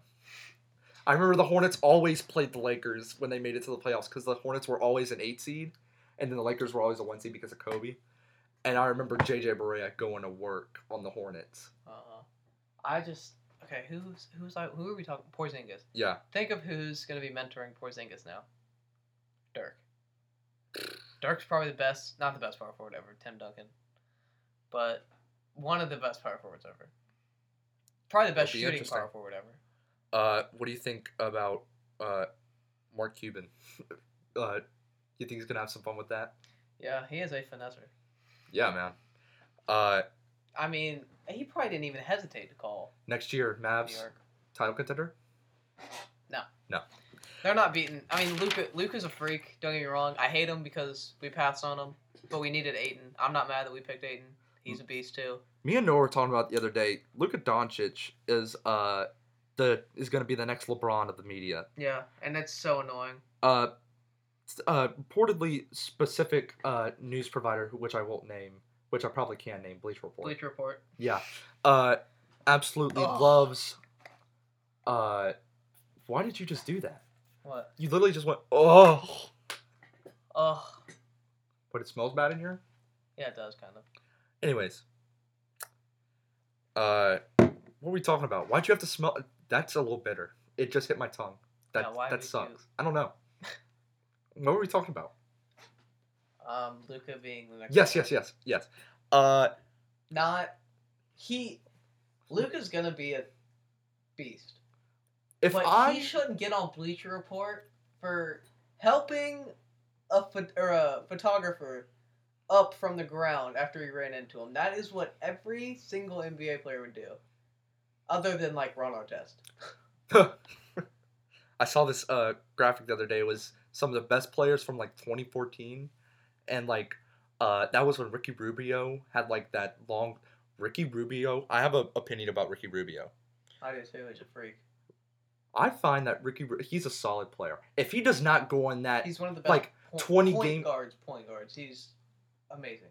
I remember the Hornets always played the Lakers when they made it to the playoffs because the Hornets were always an eight seed, and then the Lakers were always a one seed because of Kobe. And I remember JJ Barea going to work on the Hornets. Uh, I just okay. Who's who's like who are we talking? Porzingis. Yeah, Think of who's going to be mentoring Porzingis now. Dirk. Dirk's probably the best, not the best power forward ever, Tim Duncan, but one of the best power forwards ever. Probably the best be shooting power forward ever. Uh, what do you think about uh, Mark Cuban? uh, you think he's gonna have some fun with that? Yeah, he is a finesser. Yeah, man. Uh, I mean, he probably didn't even hesitate to call next year, Mavs title contender. No. No. They're not beaten. I mean, Luka Luka's a freak. Don't get me wrong. I hate him because we passed on him, but we needed Ayton. I'm not mad that we picked Ayton. He's a beast too. Me and Noah were talking about the other day. Luka Doncic is uh the is gonna be the next LeBron of the media. Yeah, and it's so annoying. Uh, uh reportedly specific uh news provider, which I won't name, which I probably can name, Bleach Report. Bleach Report. Yeah. Uh, absolutely Ugh. loves. Uh, why did you just do that? What? You literally just went oh, Ugh. but it smells bad in here. Yeah, it does kind of. Anyways, uh, what were we talking about? Why'd you have to smell? That's a little bitter. It just hit my tongue. That Yeah, that would you- sucks. I don't know. what were we talking about? Um, Luka being the next. Yes, yes, yes, yes. Uh, Not he. Luka's gonna be a beast, if but I he shouldn't get on Bleacher Report for helping a pho- or a photographer up from the ground after he ran into him. That is what every single NBA player would do, other than like Ron Artest. I saw this uh graphic the other day. It was some of the best players from like 2014, and like uh that was when Ricky Rubio had like that long. Ricky Rubio. I have an opinion about Ricky Rubio. I do too. He's a freak. I find that Ricky he's a solid player. If he does not go on that, He's one of the best like, point, 20 point game- guards. Point guards. He's amazing.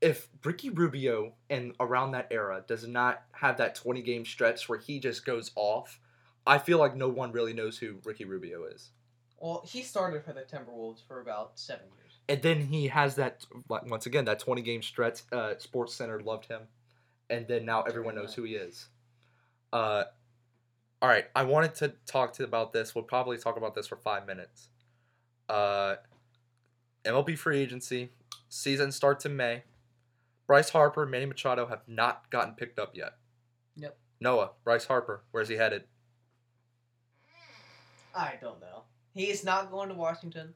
if Ricky Rubio and around that era does not have that 20 game stretch where he just goes off, I feel like no one really knows who Ricky Rubio is. Well, he started for the Timberwolves for about seven years. And then he has that like, once again that 20 game stretch. Uh, Sports Center loved him, and then now everyone knows who he is. Uh, all right, I wanted to talk to about this. We'll probably talk about this for five minutes. Uh, MLB free agency season starts in May. Bryce Harper, Manny Machado have not gotten picked up yet. Yep. Noah, Bryce Harper, where's he headed? I don't know. He is not going to Washington.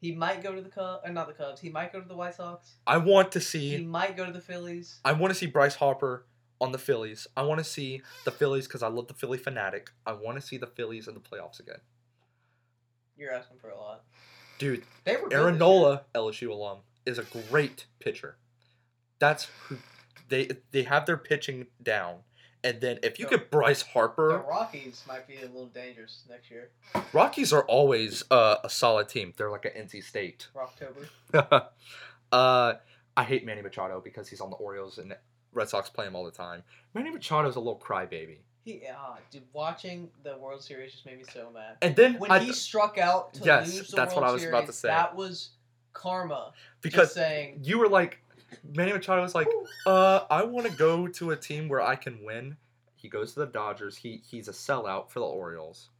He might go to the Cubs, or not the Cubs. He might go to the White Sox. I want to see. He might go to the Phillies. I want to see Bryce Harper on the Phillies. I want to see the Phillies because I love the Phillie Phanatic. I want to see the Phillies in the playoffs again. You're asking for a lot. Dude, They were Aaron Nola, LSU alum, is a great pitcher. That's who they they have their pitching down. And then if you get Bryce year. The Harper, Rockies might be a little dangerous next year. Rockies are always uh, a solid team. They're like an NC State. Rocktober. uh, I hate Manny Machado because he's on the Orioles and Red Sox play him all the time. Manny Machado's a little crybaby. He, ah, dude, watching the World Series just made me so mad. And then When I, he struck out to Yes, lose the that's what World I was about to Series, say. That was karma. because saying. you were like, Manny Machado was like, uh, I want to go to a team where I can win. He goes to the Dodgers. He he's a sellout for the Orioles.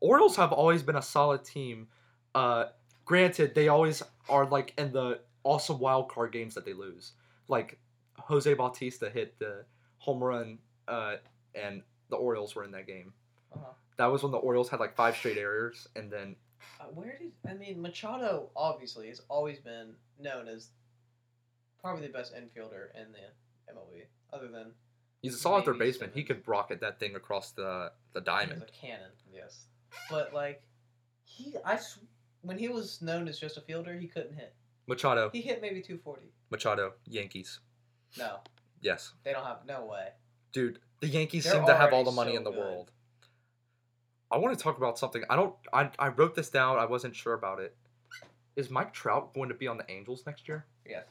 Orioles have always been a solid team. Uh, granted, they always are like in the awesome wild card games that they lose. Like Jose Bautista hit the home run, uh, and the Orioles were in that game. Uh-huh. That was when the Orioles had like five straight errors, and then Uh, where did I mean Machado? Obviously, has always been known as probably the best infielder in the MLB, other than he's a solid third baseman. He could rocket that thing across the the diamond. was a cannon. Yes, but like he, I sw- when he was known as just a fielder, he couldn't hit. Machado, He hit maybe 240. Machado, Yankees. No, Yes, they don't have no way. dude. The Yankees They're seem to have all the money so in the good. world. I want to talk about something. I don't. I I wrote this down. I wasn't sure about it. Is Mike Trout going to be on the Angels next year? Yes.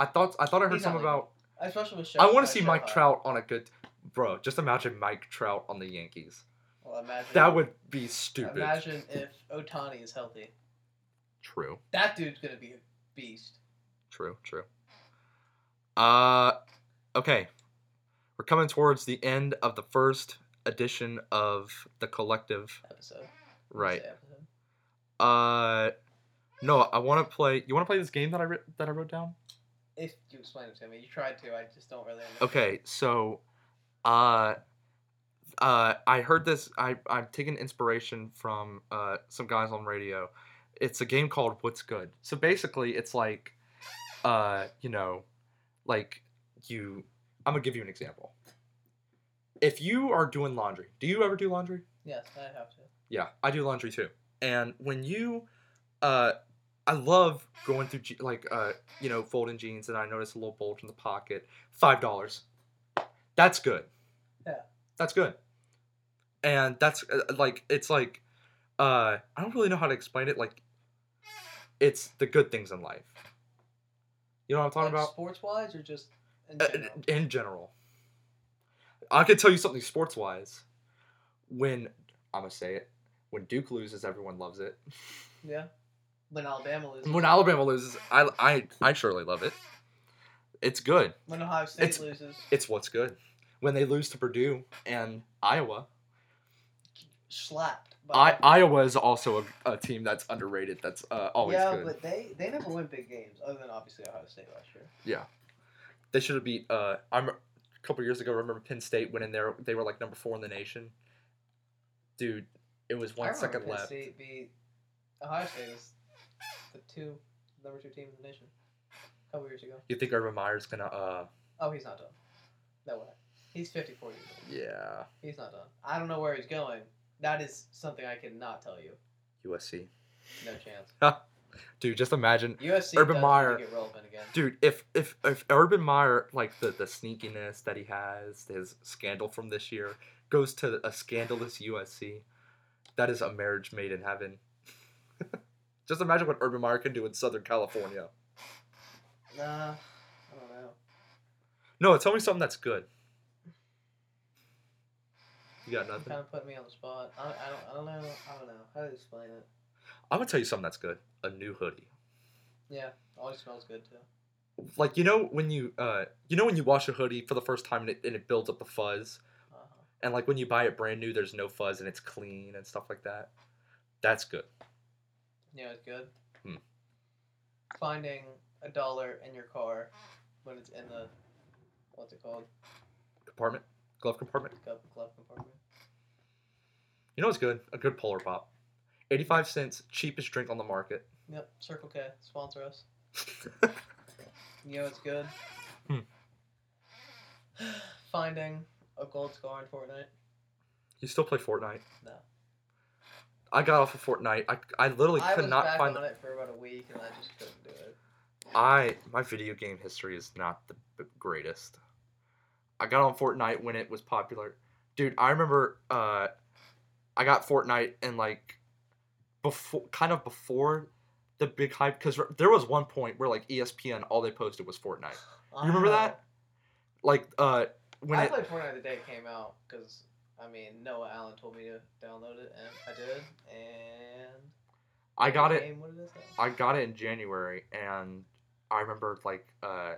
I thought. I thought I heard He's not something about. Especially with I want to see Mike Trout on a good. Bro, just imagine Mike Trout on the Yankees. Well, imagine. That would be stupid. Imagine if Ohtani is healthy. True. That dude's gonna be a beast. True, true. Uh okay. We're coming towards the end of the first edition of the collective. Episode. Right. Say episode. Uh no, I want to play You want to play this game that I writ- that I wrote down? If you explain it to me, you tried to. I just don't really. Understand. Okay, so uh uh I heard this I I'm taking inspiration from uh some guys on radio. It's a game called What's Good. So basically it's like uh you know like you I'm going to give you an example. If you are doing laundry, do you ever do laundry? Yes, I have to. Yeah, I do laundry too. And when you, uh, I love going through je- like uh, you know, folding jeans, and I notice a little bulge in the pocket. Five dollars. That's good. Yeah. That's good. And that's uh, like it's like, uh, I don't really know how to explain it. Like, it's the good things in life. You know what I'm talking Like about? sports wise or just in Uh, general? in general. I can tell you something sports wise. When I'm gonna say it, when Duke loses, everyone loves it. yeah. When Alabama loses. When Alabama loses, I I I surely love it. It's good. When Ohio State It's- loses. It's what's good. When they lose to Purdue and Iowa, Slapped. by I, Iowa is also a, a team that's underrated. That's uh, always yeah, good. but they they never win big games other than obviously Ohio State last year. Yeah, they should have beat. Uh, I'm a couple years ago. I remember Penn State went in there. They were like number four in the nation. Dude, it was one second Penn left. State beat Ohio State was the two number two team in the nation a couple years ago. You think Urban Meyer's gonna? Uh, Oh, he's not done. No way. He's 54 years old. yeah, He's not done. I don't know where he's going. That is something I cannot tell you. USC. No chance. Dude, just imagine, USC Urban Meyer- Get relevant again. dude. If if if Urban Meyer, like the the sneakiness that he has, his scandal from this year, goes to a scandalous USC, that is a marriage made in heaven. Just imagine what Urban Meyer can do in Southern California. Nah, I don't know. No, tell me something that's good. You got nothing. kind of put me on the spot. I, I don't. I don't know. I don't know how to explain it. I'm gonna tell you something that's good. A new hoodie. Yeah, always smells good too. Like you know when you uh you know when you wash a hoodie for the first time and it, and it builds up the fuzz, Uh-huh. and like when you buy it brand new, there's no fuzz and it's clean and stuff like that. That's good. Yeah, it's good. Hmm. Finding a dollar in your car when it's in the what's it called? Compartment, glove compartment. Glove, glove compartment. You know what's good? A good Polar Pop. 85 cents, cheapest drink on the market. Yep, Circle K sponsor us. You know it's good. Hmm. Finding a gold scar in Fortnite. you still play Fortnite? No. I got off of Fortnite. I, I literally I could was not back find. on it for about a week and I just couldn't do it. I my video game history is not the b- greatest. I got on Fortnite when it was popular. Dude, I remember uh I got Fortnite and like before kind of before the big hype cuz there was one point where like ESPN all they posted was Fortnite. You remember Oh. that? Like uh when I it played Fortnite the day it came out because I mean Noah Allen told me to download it and I did and I got it What it. I got it in January, and I remember like uh,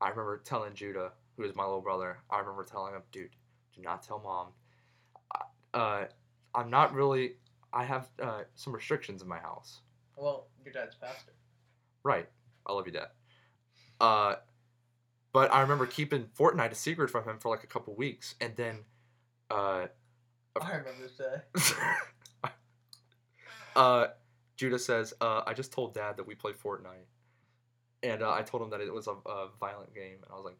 I remember telling Judah, who is my little brother, I remember telling him, dude, do not tell mom. Uh, I'm not really. I have uh, some restrictions in my house. Well, your dad's pastor. Right. I love you, dad. Uh, but I remember keeping Fortnite a secret from him for like a couple weeks, and then, uh, I remember this day. uh, Judah says, uh, I just told dad that we play Fortnite. And uh, I told him that it was a, a violent game. And I was like,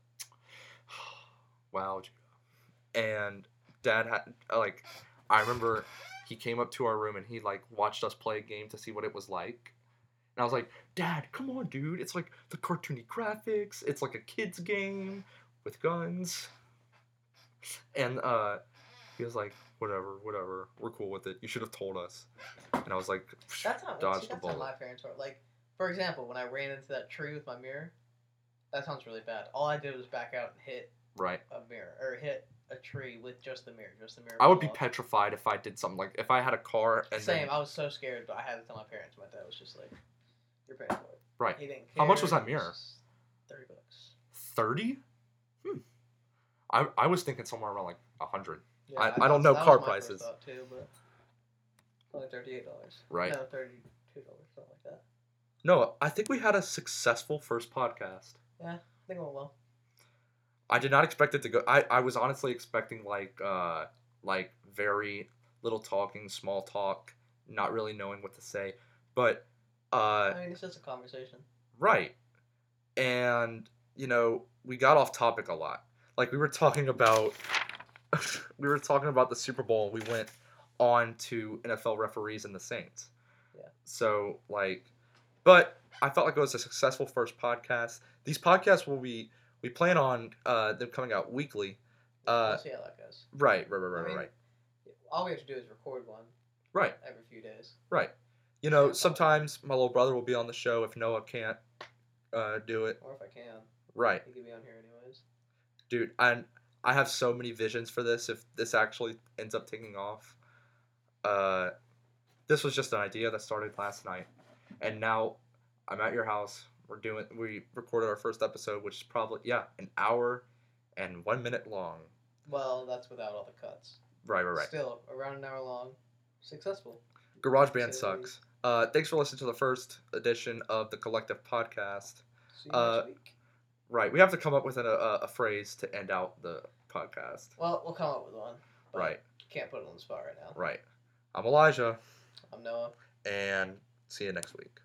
wow, Judah. And dad had, uh, like, I remember he came up to our room and he, like, watched us play a game to see what it was like. And I was like, Dad, come on, dude. It's like the cartoony graphics. It's like a kid's game with guns. And uh, he was like, whatever, whatever. We're cool with it. You should have told us. And I was like, That's not dodged see, the that's how my parents were. Like, for example, when I ran into that tree with my mirror, that sounds really bad. All I did was back out and hit Right. a mirror or hit a tree with just the mirror, just the mirror. I would be off. petrified if I did something like if I had a car and Same. then I was so scared, but I had to tell my parents. My dad was just like, "You're paying for it." Right. He didn't How much was that mirror? just Thirty bucks. thirty. Hmm. I I was thinking somewhere around like a hundred. Yeah, I- I don't know car was my first prices. too, but only thirty-eight dollars. Right. No, thirty-two dollars, something like that. No, I think we had a successful first podcast. Yeah, I think it went well. I did not expect it to go. I, I was honestly expecting like uh like very little talking, small talk, not really knowing what to say. But uh I mean, it's just a conversation. right. And you know, we got off topic a lot. Like we were talking about we were talking about the Super Bowl. We went on to NFL referees and the Saints. Yeah. So like but I felt like it was a successful first podcast. These podcasts will be we plan on uh, them coming out weekly. Uh, we'll see how that goes. Right, right, right, right, I mean, right, All we have to do is record one right, every few days. right. You know, sometimes my little brother will be on the show if Noah can't uh, do it. Or if I can, Right, he can be on here anyways. dude. And I have so many visions for this. If this actually ends up taking off, uh, this was just an idea that started last night, and now I'm at your house. We're doing. We recorded our first episode, which is probably yeah an hour and one minute long. Well, that's without all the cuts. Right, right, right. Still around an hour long. Successful. GarageBand So- sucks. Uh, thanks for listening to the first edition of the Collective Podcast. See you Uh, next week. Right, we have to come up with an, a, a phrase to end out the podcast. Well, we'll come up with one. Right, Can't put it on the spot right now. right. I'm Elijah, I'm Noah. and see you next week.